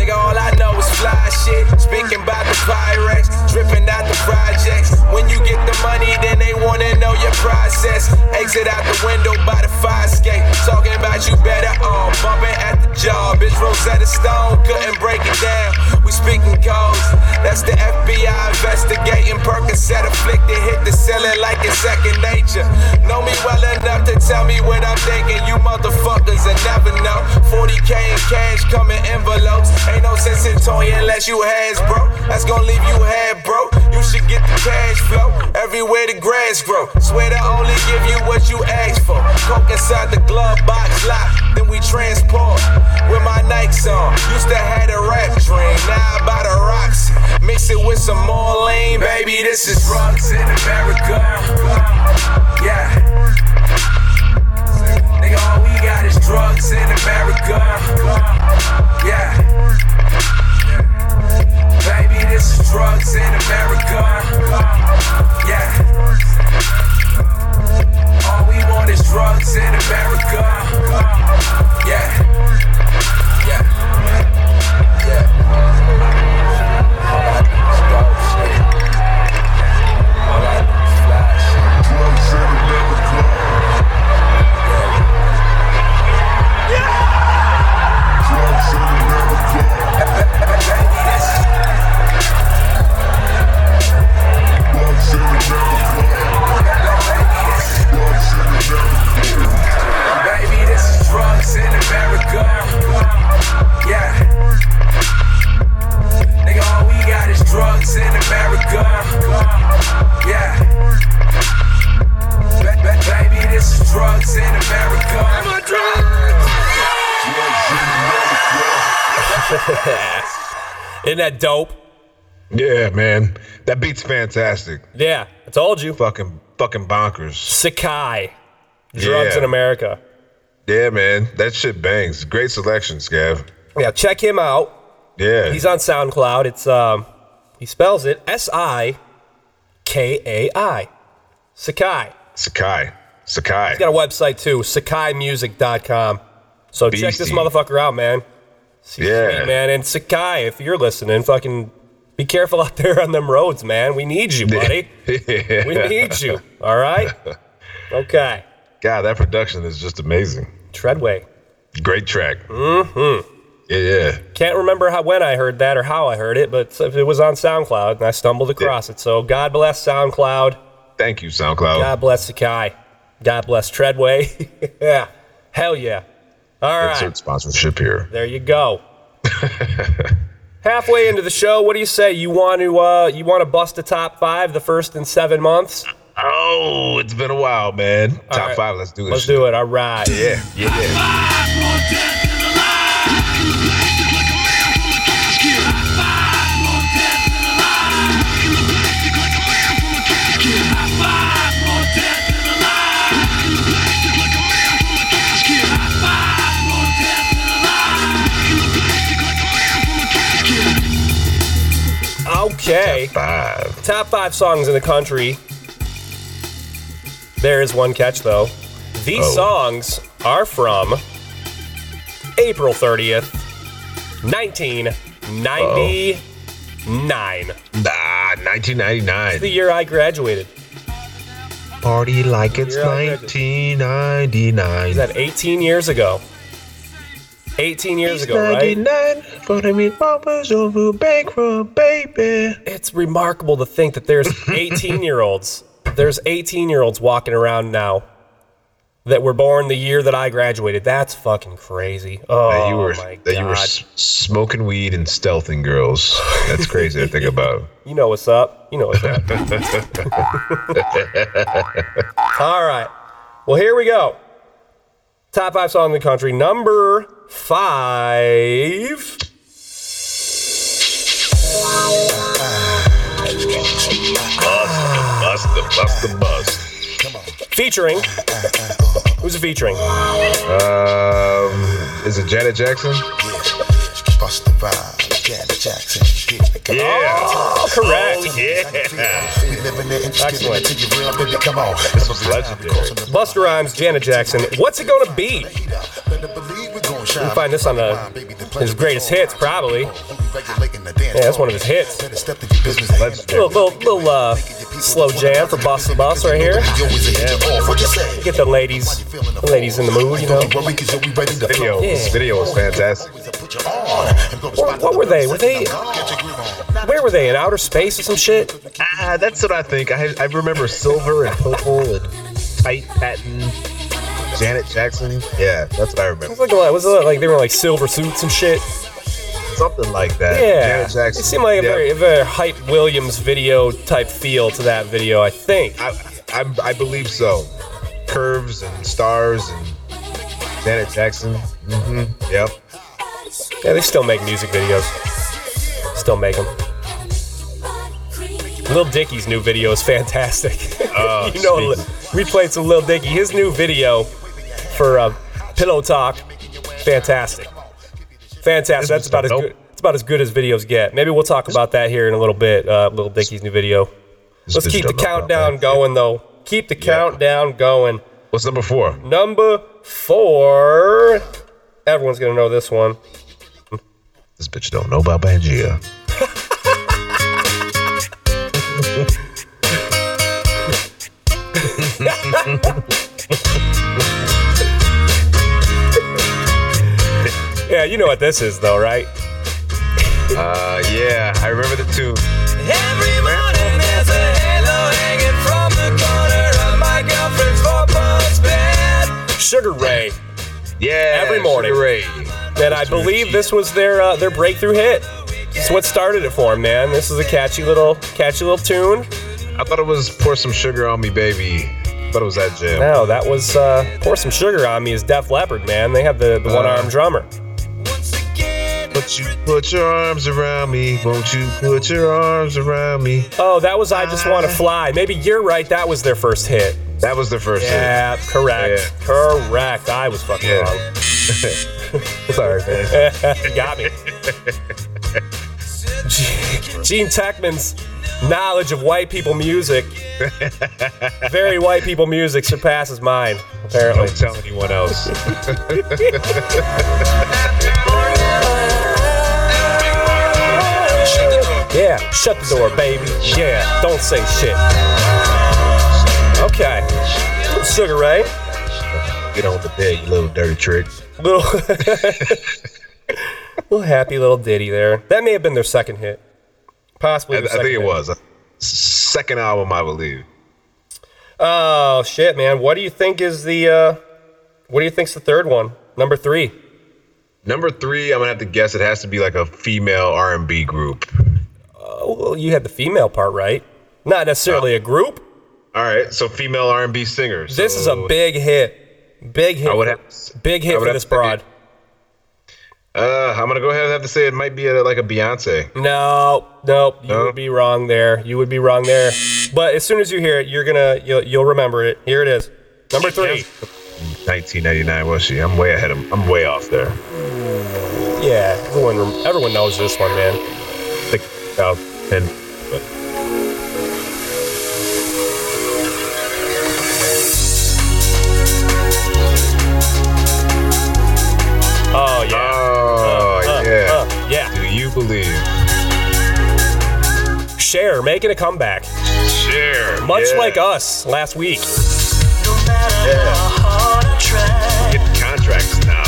Nigga, all I know is fly shit. Speaking about the Pyrex, dripping out the projects. When you get the money, then they wanna know your process. Exit out the window by the fire escape. Talking about you better on. Bumping at the jaw. Bitch Rosetta Stone couldn't break it down. We speaking codes. That's the FBI investigating. Percocet afflicted. Hit the ceiling like it's second nature. Know me well enough to tell me what I'm thinking. You motherfuckers will never know. 40k in cash coming envelopes. Ain't no sense in toying unless you has, bro. That's gonna leave you head, bro. You should get the cash flow everywhere the grass grow. Swear to only give you what you ask for. Coke inside the glove box lock, then we transport. With my Nikes on, used to have a rap dream. Now I buy the Roxy, mix it with some more lean, baby. This is drugs in America. Yeah. Dope? Yeah, man. That beat's fantastic. Yeah, I told you. Fucking fucking bonkers. Sikai. Drugs Yeah. in America. Yeah, man. That shit bangs. Great selection, Scav. Yeah, check him out. Yeah. He's on SoundCloud. It's um he spells it S I K A I. Sikai. Sikai. Sikai. He's got a website too, sikaimusic.com. So check this motherfucker out, man. Yeah. man. And Sikai, if you're listening, fucking be careful out there on them roads, man. We need you, buddy. yeah. We need you. All right? Okay. God, that production is just amazing. Treadway. Great track. Mm-hmm. Yeah, yeah. Can't remember how when I heard that or how I heard it, but it was on SoundCloud and I stumbled across it. So God bless SoundCloud. Thank you, SoundCloud. God bless Sikai. God bless Treadway. yeah. Hell yeah. All right. Insert sponsorship here. There you go. Halfway into the show, what do you say? You want to uh, you want to bust a top five the first in seven months? Oh, it's been a while, man. All Top right. five. Let's do this. Let's shit. do it. All right. Yeah, yeah, yeah. Okay. Five. Top five songs in the country. There is one catch though. These Oh. songs are from April 30th, 1999. Nah, 1999. The year I graduated. Party like it's 1999. Is that 18 years ago? 18 years ago, right? 99 for the meatballs over bankrupt, baby. It's remarkable to think that there's 18 year olds. There's 18 year olds walking around now that were born the year that I graduated. That's fucking crazy. Oh that you oh were my that you were God. s- smoking weed and stealthing girls. That's crazy to think about. You know what's up. You know what's up. All right. Well, here we go. Top five song in the country. Number five. Bust the bust the bust. Featuring. Who's it featuring? Um, is it Janet Jackson? Bust the vibe, Janet Jackson. Yeah. Oh, correct. Yeah. We living it and just giving it Excellent. to you real, baby. Come on. This was legendary. Busta Rhymes, Janet Jackson. What's it gonna be? Better believe we gon' You can find this on the, his greatest hits, probably. Yeah, that's one of his hits. Better step to your business. and Little, little, little uh, slow jam for Boss the Boss right here. You always a hit off. What you say? Get the ladies, the ladies in the mood, you know. Don't worry, 'cause you'll be ready to Video, flow. this video was fantastic. Put you on and go to What, what were they? Were they? Get your groove on. Where were they? In outer space or some shit? Ah, that's what I think. I I remember silver and purple and tight patent. Janet Jackson. Yeah, that's what I remember. It was like, a- lot. was it like they were like silver suits and shit. Something like that. Yeah, Janet Jackson. it seemed like a Yeah. very, a very hype Williams video type feel to that video. I think. I, I, I believe so. Curves and stars and Janet Jackson. Mm-hmm. Yep. Yeah, they still make music videos. Still make them. Lil Dicky's new video is fantastic. Oh, you know, we played some Lil Dicky. His new video for uh, Pillow Talk, fantastic. Fantastic. That's about as good. It's about as good as videos get. Maybe we'll talk about that here in a little bit. Uh, Lil Dicky's new video. Let's keep the don't know about countdown going, though. Keep the countdown going. What's number four? Number four. Everyone's gonna know this one. This bitch don't know about Bangia. Yeah, you know what this is, though, right? Uh, yeah, I remember the tune. Every morning there's a halo hanging from the corner of my girlfriend's four-post bed. Sugar Ray. Yeah, Every morning. Sugar Ray. And I believe this was their uh, their breakthrough hit. It's what started it for 'em, man. This is a catchy little catchy little tune. I thought it was "Pour Some Sugar on Me, Baby." thought it was that jam. No, that was uh, Pour Some Sugar on Me is Def Leppard, man. They have the, the one Uh. armed drummer. But you put your arms around me. Won't you put your arms around me? Oh, that was I Just Want to Fly. Maybe you're right. That was their first hit. That was their first Yeah, correct. Correct. I was fucking Yeah. wrong. Sorry, man. got me. Gean Techman's knowledge of white people music, very white people music, surpasses mine, apparently. Don't tell anyone else. Yeah, shut the door, baby. Yeah, don't say shit. Okay. Sugar Ray. Get on the bed, you little dirty trick. Little, little happy little ditty there. That may have been their second hit. Possibly. I, I think second it hit. was. Second album, I believe. Oh shit, man! What do you think is the? uh What do you think's the third one? Number three. Number three, I'm gonna have to guess it has to be like a female R&B group. Oh, well, you had the female part right. Not necessarily a group. All right, so female R&B singers. This is a big hit. Big hit. I would have- big hit for this broad. Uh, I'm gonna go ahead and have to say it might be a, like a Beyonce. No, nope, you No? would be wrong there. You would be wrong there. But as soon as you hear it, you're gonna you'll, you'll remember it. Here it is. Number three. 1999 was she? I'm way ahead of. I'm way off there. Yeah, everyone everyone knows this one, man. Think about and but Oh yeah. oh Uh, yeah. uh, yeah. Do you believe? Cher making a comeback, Cher. much yeah. like us last week. Yeah. Get contracts now.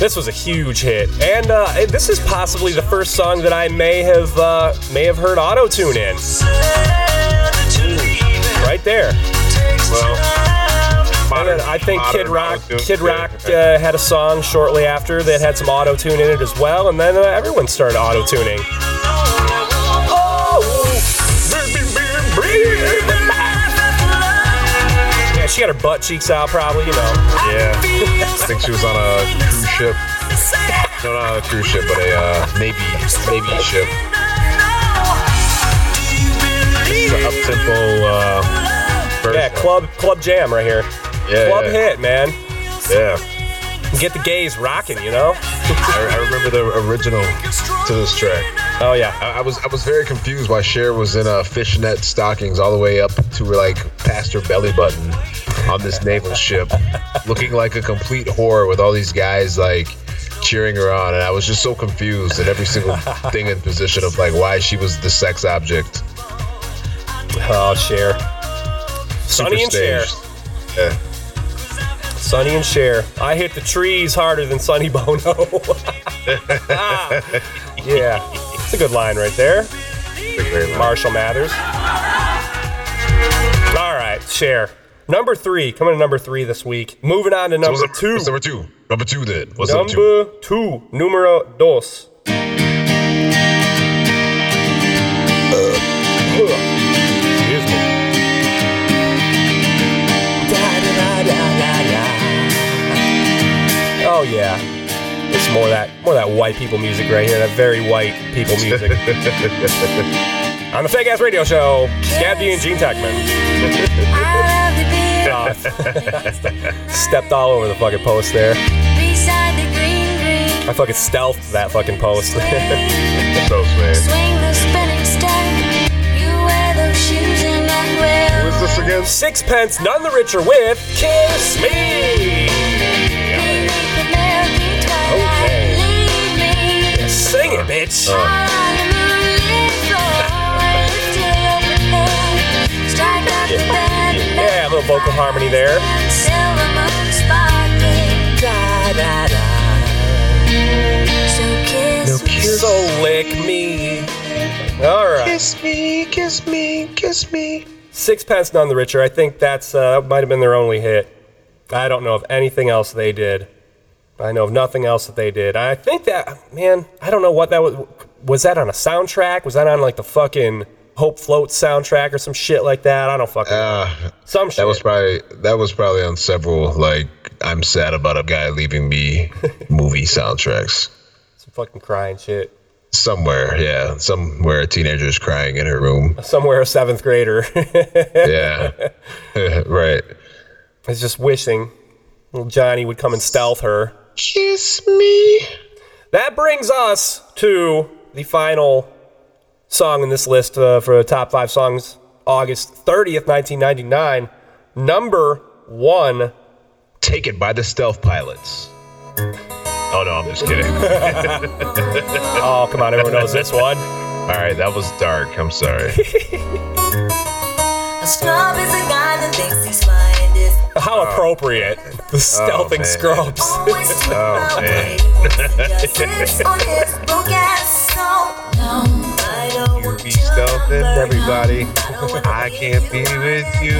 This was a huge hit, and uh, this is possibly the first song that I may have uh, may have heard auto tune in. Right there. Well, And I think Kid Rock. Kid Rock uh, had a song shortly after that had some auto tune in it as well, and then uh, everyone started auto tuning. She got her butt cheeks out, probably. You know. Yeah. I think she was on a cruise ship. No, not a cruise ship, but a uh, Navy Navy ship. It's an up tempo uh. Yeah, club club jam right here. Yeah, club yeah. hit, man. Yeah. Get the gays rocking, you know. I, I remember the original to this track. Oh yeah. I, I was I was very confused why Cher was in uh, fishnet stockings all the way up to her like past her belly button on this naval ship, looking like a complete whore with all these guys like cheering her on, and I was just so confused at every single thing in position of like why she was the sex object. Oh, Cher. Sonny and Cher. Yeah. Sonny and Cher. I hit the trees harder than Sonny Bono. yeah, it's a good line right there. Marshall Mathers. All right, Cher. Number three, coming to number three this week. Moving on to So number what's, two. what's number two? Number two then. What's number two? Number two, numero dos. Oh yeah, it's more that more that white people music right here. That very white people music. On the Fake Ass Radio Show, Scav D and Gean Techman. Oh, stepped all over the fucking post there. I fucking stealthed that fucking post. So man. Who is this again? Sixpence, none the richer with Kiss Me. Okay. Sing it, bitch. Yeah, a little vocal harmony there. So lick me. All right. Kiss me, kiss me, kiss me. Sixpence None the Richer. I think that's uh, might have been their only hit. I don't know of anything else they did. I know of nothing else that they did. I think that man, I don't know what that was. Was that on a soundtrack? Was that on like the fucking Hope Float soundtrack or some shit like that. I don't fucking Uh, some shit. that was probably that was probably on several like I'm sad about a guy leaving me movie soundtracks. some fucking crying shit. Somewhere, yeah, somewhere a teenager is crying in her room. Somewhere a seventh grader Yeah, right. is just wishing little Johnny would come and stealth her. Kiss me. That brings us to the final song in this list uh, for the top five songs, August 30th, 1999. Number one. Take it by the Stealth Pilots. Oh no, I'm just kidding. oh come on, everyone knows this one. All right, that was dark. I'm sorry. A scrub is a guy that thinks he's flying this. How appropriate. The stealthing man. scrubs. Oh man. Be stealthing, everybody. I can't be with you.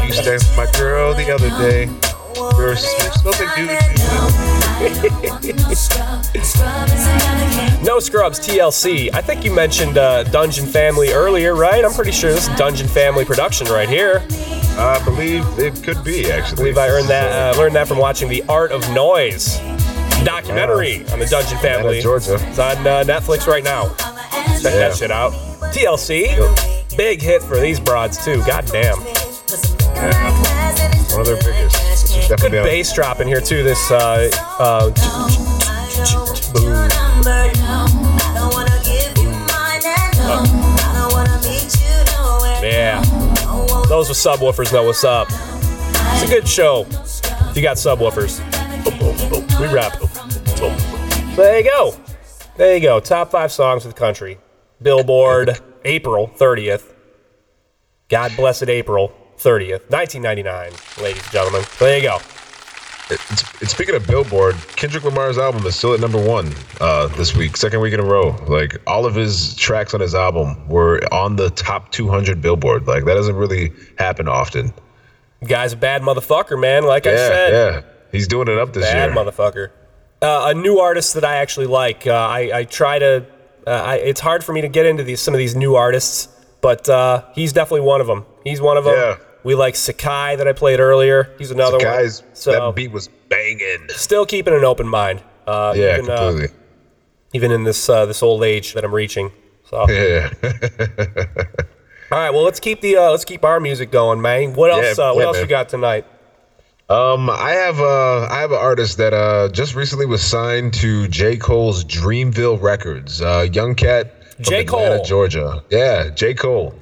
You stepped my girl the other day. You're, you're something No Scrubs TLC. I think you mentioned uh, Dungeon Family earlier, right? I'm pretty sure this is Dungeon Family production right here. I believe it could be actually. I believe I earned that, uh, learned that from watching the Art of Noise documentary on the Dungeon Family. Georgia. It's on uh, Netflix right now. Check Yeah. that shit out. TLC, big hit for these broads too. God damn. One of their biggest. Good bass drop in here too. This uh, uh, yeah. Those with subwoofers know what's up. It's a good show. If you got subwoofers, we rap. There you go. There you go. Top five songs of the country. Billboard, April 30th. God blessed April 30th, 1999, ladies and gentlemen. There you go. It's, it's speaking of Billboard, Kendrick Lamar's album is still at number one uh, this week, second week in a row. Like all of his tracks on his album were on the top 200 Billboard. Like that doesn't really happen often. Guy's a bad motherfucker, man. Like I said, yeah, he's doing it up this bad year. Bad motherfucker. Uh, a new artist that I actually like. Uh, I, I try to. Uh, I, it's hard for me to get into these some of these new artists, but uh, he's definitely one of them. He's one of them. Yeah. We like Sikai that I played earlier. He's another Guys, one. So that beat was banging. still keeping an open mind. Uh, Yeah, even, uh, completely. even in this uh, this old age that I'm reaching. So yeah. all right, well let's keep the uh, let's keep our music going, man. What else? Yeah, uh, what else you got tonight? Um, I have uh, I have an artist that uh just recently was signed to J Cole's Dreamville Records. Uh, young cat from J. Atlanta, Cole. Georgia. Yeah, J Cole.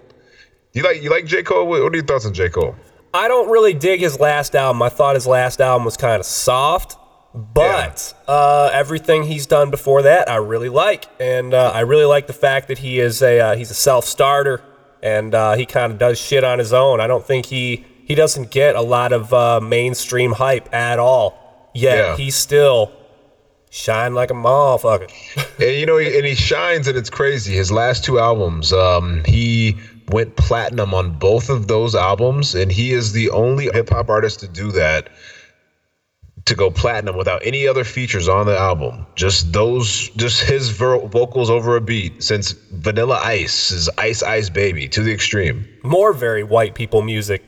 You like you like J Cole? What, what are your thoughts on J Cole? I don't really dig his last album. I thought his last album was kind of soft, but uh, everything he's done before that, I really like, and uh, I really like the fact that he is a uh, he's a self starter, and uh, he kind of does shit on his own. I don't think he he doesn't get a lot of uh, mainstream hype at all. Yet Yeah. he's still shine like a motherfucker. and you know, and he shines, and it's crazy. His last two albums, um, he went platinum on both of those albums, and he is the only hip hop artist to do that. To go platinum without any other features on the album, just those, just his vo- vocals over a beat. Since Vanilla Ice is Ice Ice Baby to the extreme. More very white people music.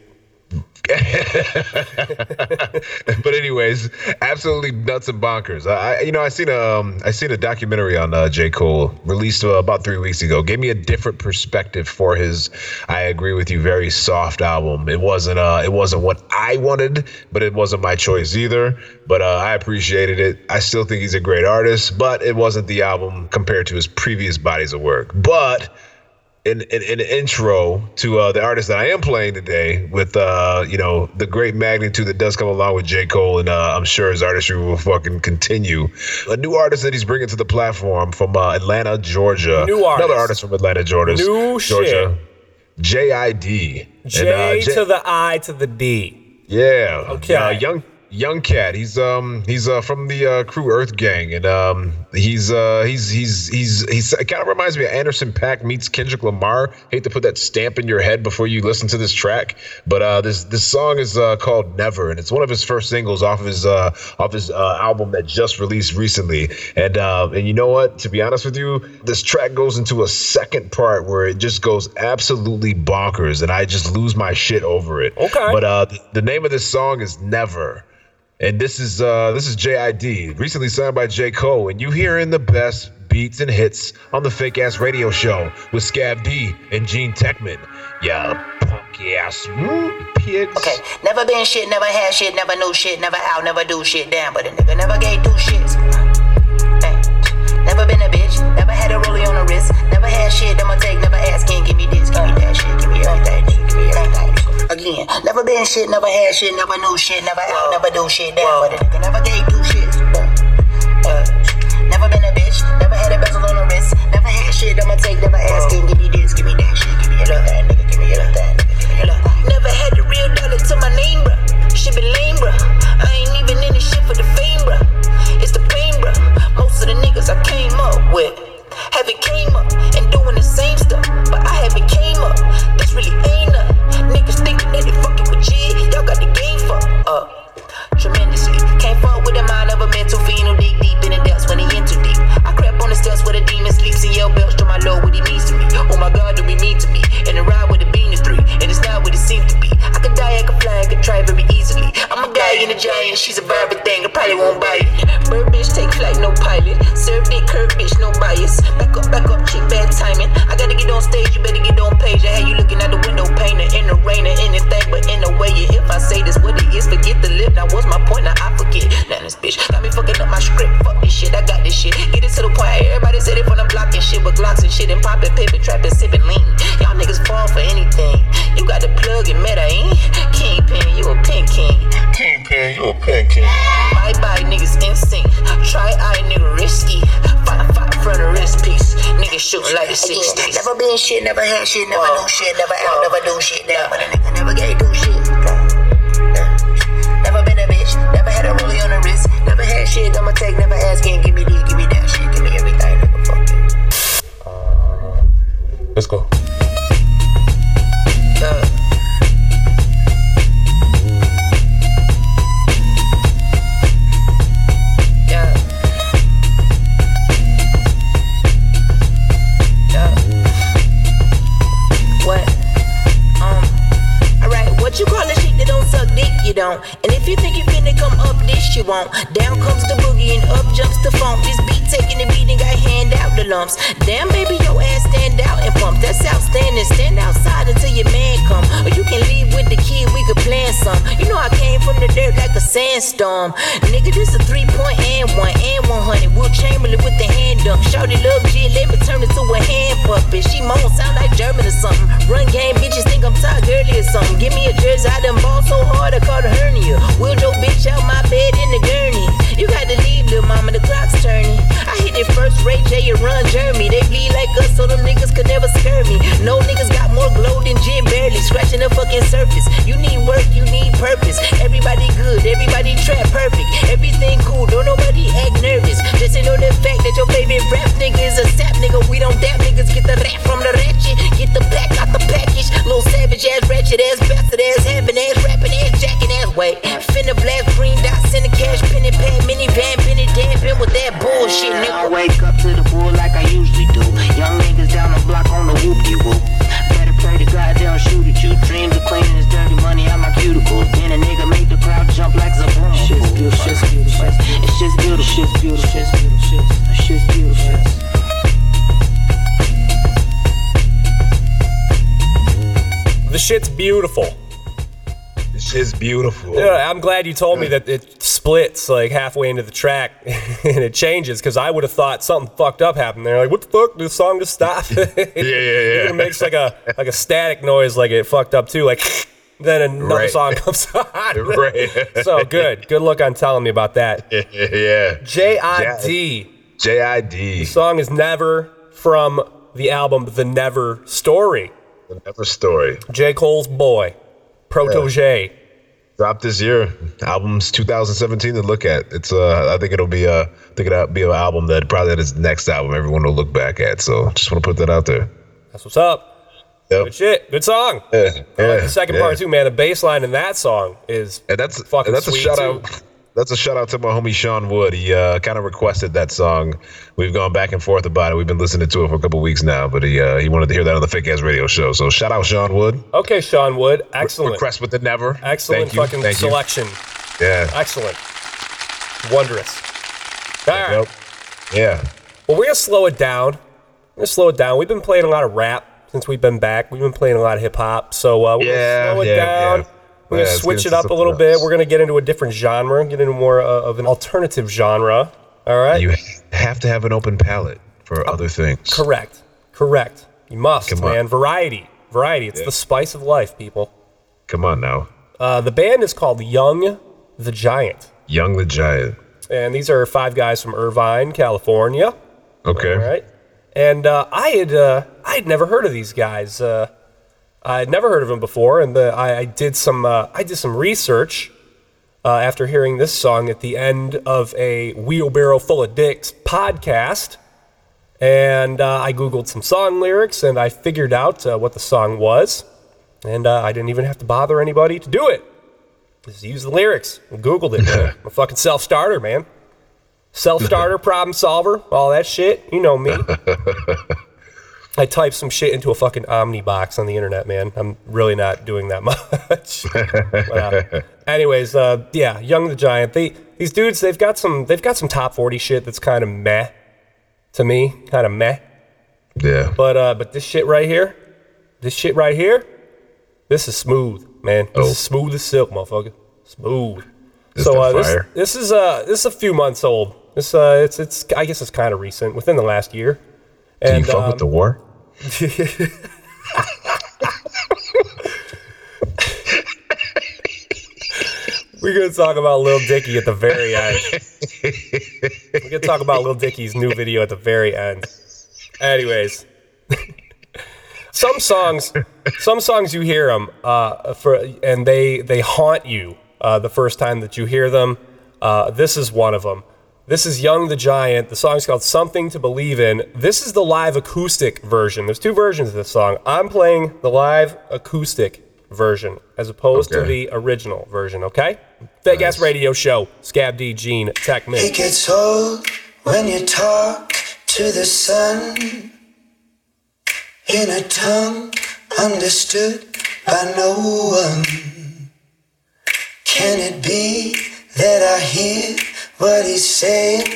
but anyways, absolutely nuts and bonkers. I, you know, I seen a, um, I seen a documentary on uh, J. Cole released uh, about three weeks ago. Gave me a different perspective for his. I agree with you. Very soft album. It wasn't. Uh, it wasn't what I wanted, but it wasn't my choice either. But uh, I appreciated it. I still think he's a great artist, but it wasn't the album compared to his previous bodies of work. But in, in, in the intro to uh, the artist that I am playing today with, uh, you know, the great magnitude that does come along with J. Cole, and uh, I'm sure his artistry will fucking continue. A new artist that he's bringing to the platform from uh, Atlanta, Georgia. New artist. Another artist from Atlanta, Georgia. New Georgia. J.I.D. J And, uh, J- to the I to the D. yeah. Okay. Uh, young Young Cat. He's um he's uh from the uh, crew Earth Gang, and um he's uh he's he's he's he's it kind of reminds me of Anderson .Paak meets Kendrick Lamar. Hate to put that stamp in your head before you listen to this track, but uh this this song is uh called Never, and it's one of his first singles off of his uh off his uh, album that just released recently. And uh and you know what? To be honest with you, this track goes into a second part where it just goes absolutely bonkers, and I just lose my shit over it. Okay. But uh the, the name of this song is Never. And this is uh this is JID, recently signed by J. Cole, and you hearing the best beats and hits on the fake ass radio show with Scav D and Gean Techman. Yeah, punk ass. Okay, never been shit, never had shit, never knew shit, never out, never do shit Damn, but a nigga never gave two shits. Never been a bitch, never had a rollie on the wrist, never had shit, I'ma take, never ask, can't give me this, give me that shit, give me everything, give me everything. Again, never been shit, never had shit, never knew shit, never out, never do shit but a nigga never gave two shits. Uh, never been a bitch, never had a bezel on the wrist, never had shit, I'ma take, never ask, can't give me this, give me that shit, give me everything, nigga, give me everything, nigga, give me everything. Never had the real dollar to my name, bruh. Shit been lame, bruh. I ain't even in this shit for the fame, bruh. It's the pain. Of the niggas I came up with haven't came up and doing the same stuff, but I haven't came up. This really ain't nothing. Niggas thinking that they fucking with G, y'all got the game fucked up tremendously. Can't fuck with the mind of a mental shit, never had shit, never knew shit, never out, never do shit down. But a nigga never a scratching the fucking surface. You need work, you need purpose. Everybody good, everybody trap perfect. Everything cool, don't nobody act nervous. Just to know the fact that your favorite rap nigga is a sap nigga. We don't dap niggas, get the rap from the ratchet. Get the black out the package. Little savage ass, ratchet ass, bastard ass, having ass, rapping ass, jacking ass. Wait, finna blast green dots in the cash, pen and pad, minivan, been it damping with that bullshit, nigga. I wake up to the bull like I usually do. Young niggas down the block on the whoopty whoop. Better pray to God they don't shoot at you. Dreams of cleaning this dirty money out my cuticles. Then a nigga make the crowd jump like Zaboom. Shit's beautiful, shit's beautiful. It's just beautiful, shit's beautiful, shit's beautiful, shit's shit's beautiful. The shit's beautiful. This shit's beautiful. Yeah, I'm glad you told me that it splits like halfway into the track and it changes because I would have thought something fucked up happened there. Like, what the fuck? Did the song just stop? yeah, yeah, yeah. It makes like a like a static noise, like it fucked up too. Like then another Right. song comes on. Right. so good. Good look on telling me about that. yeah. J I D. J I D. The song is Never from the album The Never Story. The Never Story. J. Cole's boy, protege. Drop this year. Albums 2017 to look at. It's uh I think it'll be a I think it'll be an album that probably his next album everyone will look back at. So just want to put that out there. That's what's up. Yep. Good shit. Good song. Yeah, I like yeah, the second yeah. part too, man. The bass line in that song is And that's fucking and that's a sweet shout too. out. That's a shout out to my homie Sean Wood. He uh, kind of requested that song. We've gone back and forth about it. We've been listening to it for a couple weeks now, but he uh, he wanted to hear that on the Fake Ass Radio Show. So shout out Sean Wood. Okay, Sean Wood. Excellent. Request with the never. Excellent Thank fucking thank you. selection. Yeah. Excellent. Wondrous. All right. Yep. Yeah. Well, we're gonna slow it down. We're gonna slow it down. We've been playing a lot of rap since we've been back. We've been playing a lot of hip hop. So uh, we're Yeah, gonna slow it yeah, down. yeah. We're Yeah, gonna switch it up a little else. bit. We're gonna get into a different genre. Get into more uh, of an alternative genre. All right. You have to have an open palette for other things. Correct. Correct. You must, Come on. man. Variety. Variety. It's the spice of life, people. Come on now. Uh, the band is called Young the Giant. Young the Giant. And these are five guys from Irvine, California. Okay. All right. And uh, I had uh, I had never heard of these guys. Uh, I had never heard of him before, and the, I, I did some uh, I did some research uh, after hearing this song at the end of a wheelbarrow full of dicks podcast, and uh, I googled some song lyrics and I figured out uh, what the song was, and uh, I didn't even have to bother anybody to do it. Just use the lyrics and googled it. man. I'm a fucking self starter, man. Self starter, problem solver, all that shit. You know me. I typed some shit into a fucking Omni box on the internet, man. I'm really not doing that much. But, uh, anyways, uh, yeah, Young the Giant. They these dudes, they've got some they've got some top forty shit that's kind of meh to me, kind of meh. Yeah. But uh, but this shit right here, this shit right here, this is smooth, man. This is smooth as silk, motherfucker. Smooth. This so uh, this this is uh this is a few months old. This uh it's it's I guess it's kind of recent, within the last year. Do you And, fuck with the um, war? We're gonna talk about Lil Dicky at the very end. We're gonna talk about Lil Dicky's new video at the very end. Anyways, some songs, some songs you hear them uh, for, and they they haunt you uh, the first time that you hear them. Uh, this is one of them. This is Young the Giant. The song's called Something to Believe in. This is the live acoustic version. There's two versions of this song. I'm playing the live acoustic version as opposed to the original version, okay? Fake ass radio show. Scav D, Gean, Tech Min. It gets old when you talk to the sun in a tongue understood by no one. Can it be that I hear what he's saying?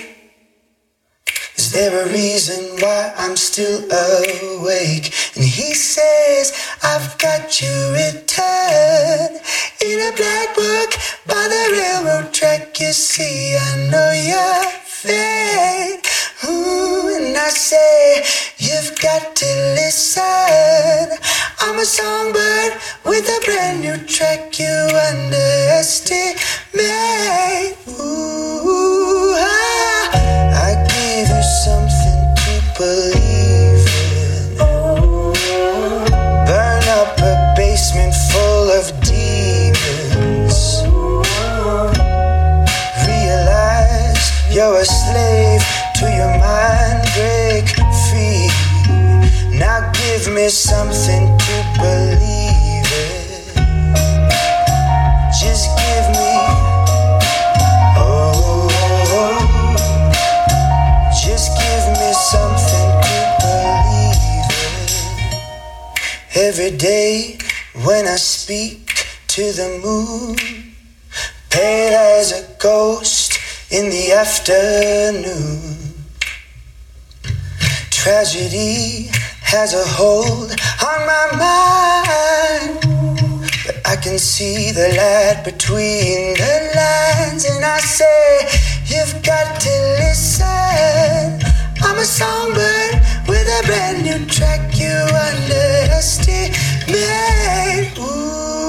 Is there a reason why I'm still awake? And he says, I've got you written in a black book by the railroad track. You see, I know your fate. Ooh, and I say, You've got to listen. I'm a songbird with a brand new track you underestimate. Ooh, I, I give you something to believe in. Burn up a basement full of demons. Realize you're a slave give me something to believe in. Just give me. Oh, just give me something to believe in. Every day when I speak to the moon, pale as a ghost in the afternoon. Tragedy has a hold on my mind. But I can see the light between the lines, and I say, You've got to listen. I'm a songbird with a brand new track you underestimate. Ooh,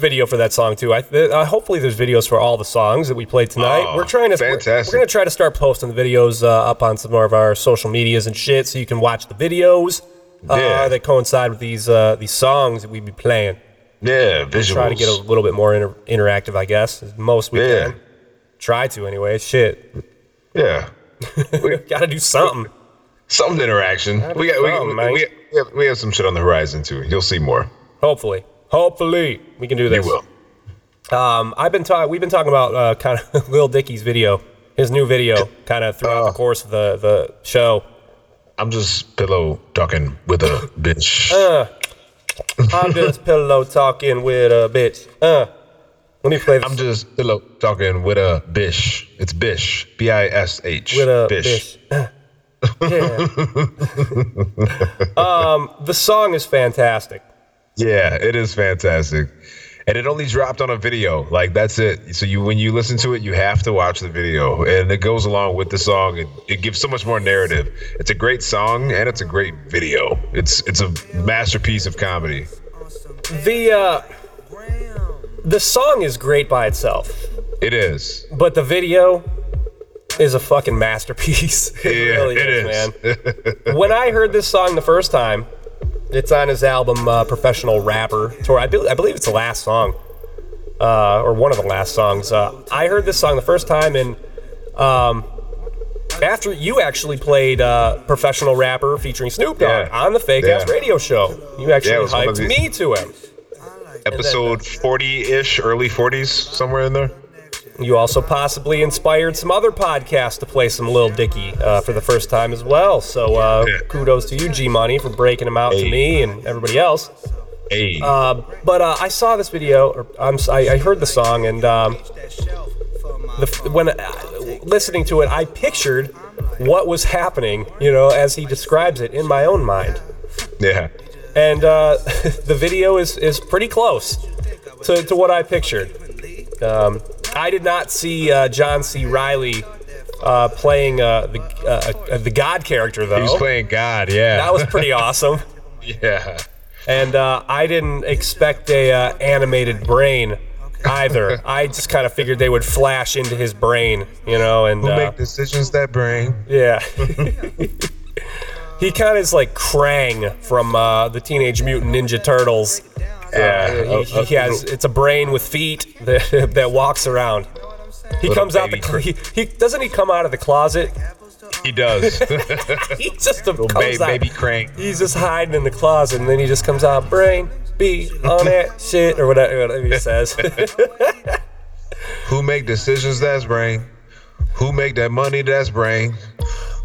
video for that song too. I, uh, hopefully, there's videos for all the songs that we played tonight. Oh, we're trying to we're- fantastic. We're, gonna try to start posting the videos uh, up on some more of our social medias and shit, so you can watch the videos uh, Yeah. that coincide with these uh, these songs that we be playing. Yeah, visuals. Try to get a little bit more inter- interactive, I guess, as most we Yeah. can. Try to anyway. Shit, Yeah. We gotta do something. Some interaction. We got we, we, we, we, have, we have some shit on the horizon too. You'll see more. Hopefully, hopefully we can do this. You will. Um, I've been talking. We've been talking about uh, kind of Lil Dicky's video, his new video, kind of throughout the course of the the show. I'm just pillow talking with a bitch. Uh, I'm just pillow talking with a bitch. Uh, let me play this I'm just pillow talking with a bish. It's bish. B I S H. with a bish. bitch. yeah. um, the song is fantastic. Yeah, it is fantastic. And it only dropped on a video. Like that's it. So you when you listen to it, you have to watch the video. And it goes along with the song and it gives so much more narrative. It's a great song and it's a great video. It's it's a masterpiece of comedy. The uh, the song is great by itself, It is. but the video is a fucking masterpiece. it Yeah, really it is, is. man. when I heard this song the first time, it's on his album uh, "Professional Rapper" tour. I, be- I believe it's the last song, uh, or one of the last songs. Uh, I heard this song the first time, and um, after you actually played uh, "Professional Rapper" featuring Snoop Dogg Yeah. on the Fake Ass Radio Show, you actually it was one of hyped the- me to it. Episode 40-ish, early 40s, somewhere in there. You also possibly inspired some other podcasts to play some Lil Dicky uh, for the first time as well. So uh, kudos to you, G Money, for breaking them out to me and everybody else. Hey. Uh, but uh, I saw this video, or I, I heard the song, and um, the, when uh, listening to it, I pictured what was happening, you know, as he describes it in my own mind. Yeah. And uh, the video is, is pretty close to, to what I pictured. Um, I did not see uh, John C. Reilly uh, playing uh, the uh, uh, the God character though. He was playing God, yeah. That was pretty awesome. yeah. And uh, I didn't expect a uh, animated brain either. I just kind of figured they would flash into his brain, you know, and Who uh, make decisions that brain? yeah. he kind of is like Krang from uh, the Teenage Mutant Ninja Turtles. Yeah, Uh, he, a- a he has it's a brain with feet that, that walks around. He Little comes out the cl- he, he doesn't he come out of the closet. He does. he just Little comes ba- out. baby Krang. He's just hiding in the closet, and then he just comes out, brain, be on that shit, or whatever, whatever he says. Who make decisions that's brain? Who make that money that's brain?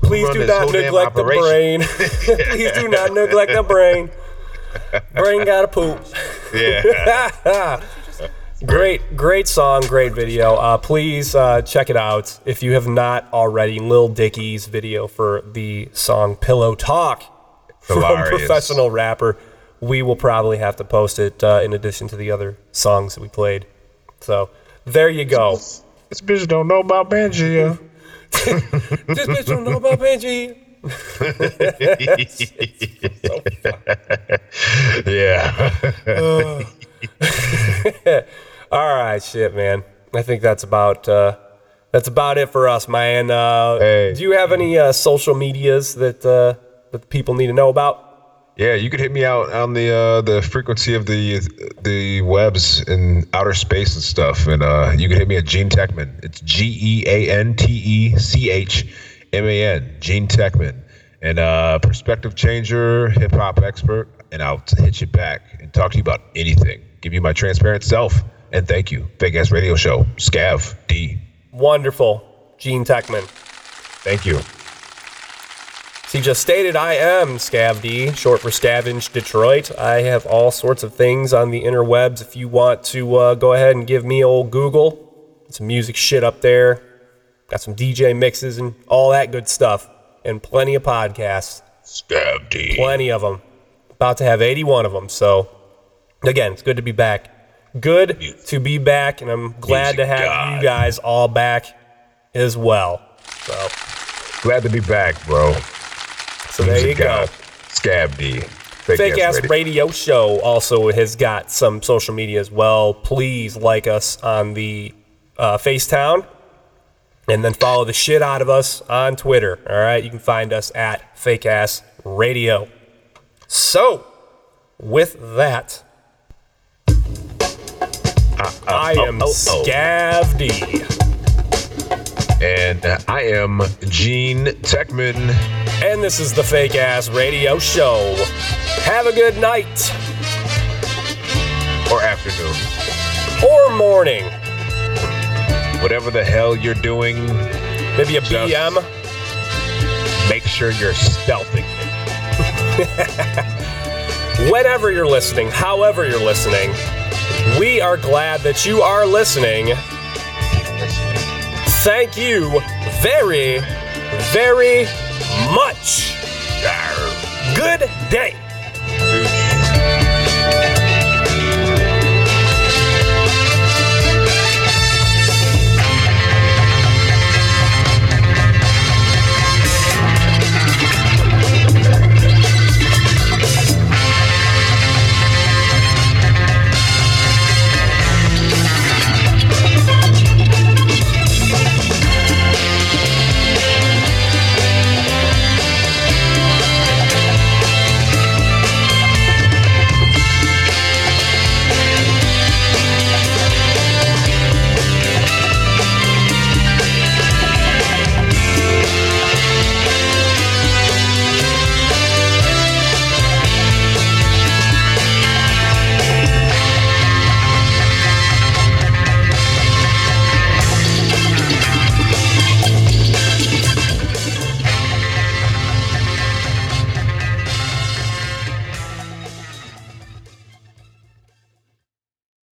Who Please do not neglect the brain. Please do not neglect the brain. Brain gotta poop. Yeah. great, great song, great video. Uh, please uh, check it out if you have not already. Lil Dicky's video for the song "Pillow Talk" from professional rapper. We will probably have to post it uh, in addition to the other songs that we played. So there you go. This bitch don't know about Pangaea. this bitch don't know about Benji. yeah. All right, shit, man. I think that's about uh, that's about it for us, man. Uh, Do you have any uh, social medias that uh, that people need to know about? Yeah, you could hit me out on the uh, the frequency of the the webs in outer space and stuff, and uh, you can hit me at Gean Techman. It's G E A N T E C H M A N. Gean Techman, and uh, perspective changer, hip hop expert, and I'll hit you back and talk to you about anything. Give you my transparent self, and thank you. Fake ass radio show, Scav D. Wonderful. Gean Techman. Thank you. He just stated, I am Scav D, short for Scavenge Detroit. I have all sorts of things on the interwebs. If you want to uh, go ahead and give me old Google, some music shit up there. Got some DJ mixes and all that good stuff, and plenty of podcasts. Scav D. Plenty of them. About to have 81 of them. So, again, it's good to be back. Good to be back, and I'm glad to have you guys all back as well. So, Glad to be back, bro. So there you go. Scav D. Fake, Ass radio. Show also has got some social media as well. Please like us on the uh, Facetown and then follow the shit out of us on Twitter. All right, you can find us at Fake Ass Radio. So, with that, I am oh, oh. Scav D. And uh, I am Gean Techman. And this is the Fake Ass Radio Show. Have a good night. Or afternoon. Or morning. Whatever the hell you're doing. Maybe a BM. Make sure you're stealthing. Whenever you're listening, however you're listening, we are glad that you are listening. Thank you very, very much. Good day.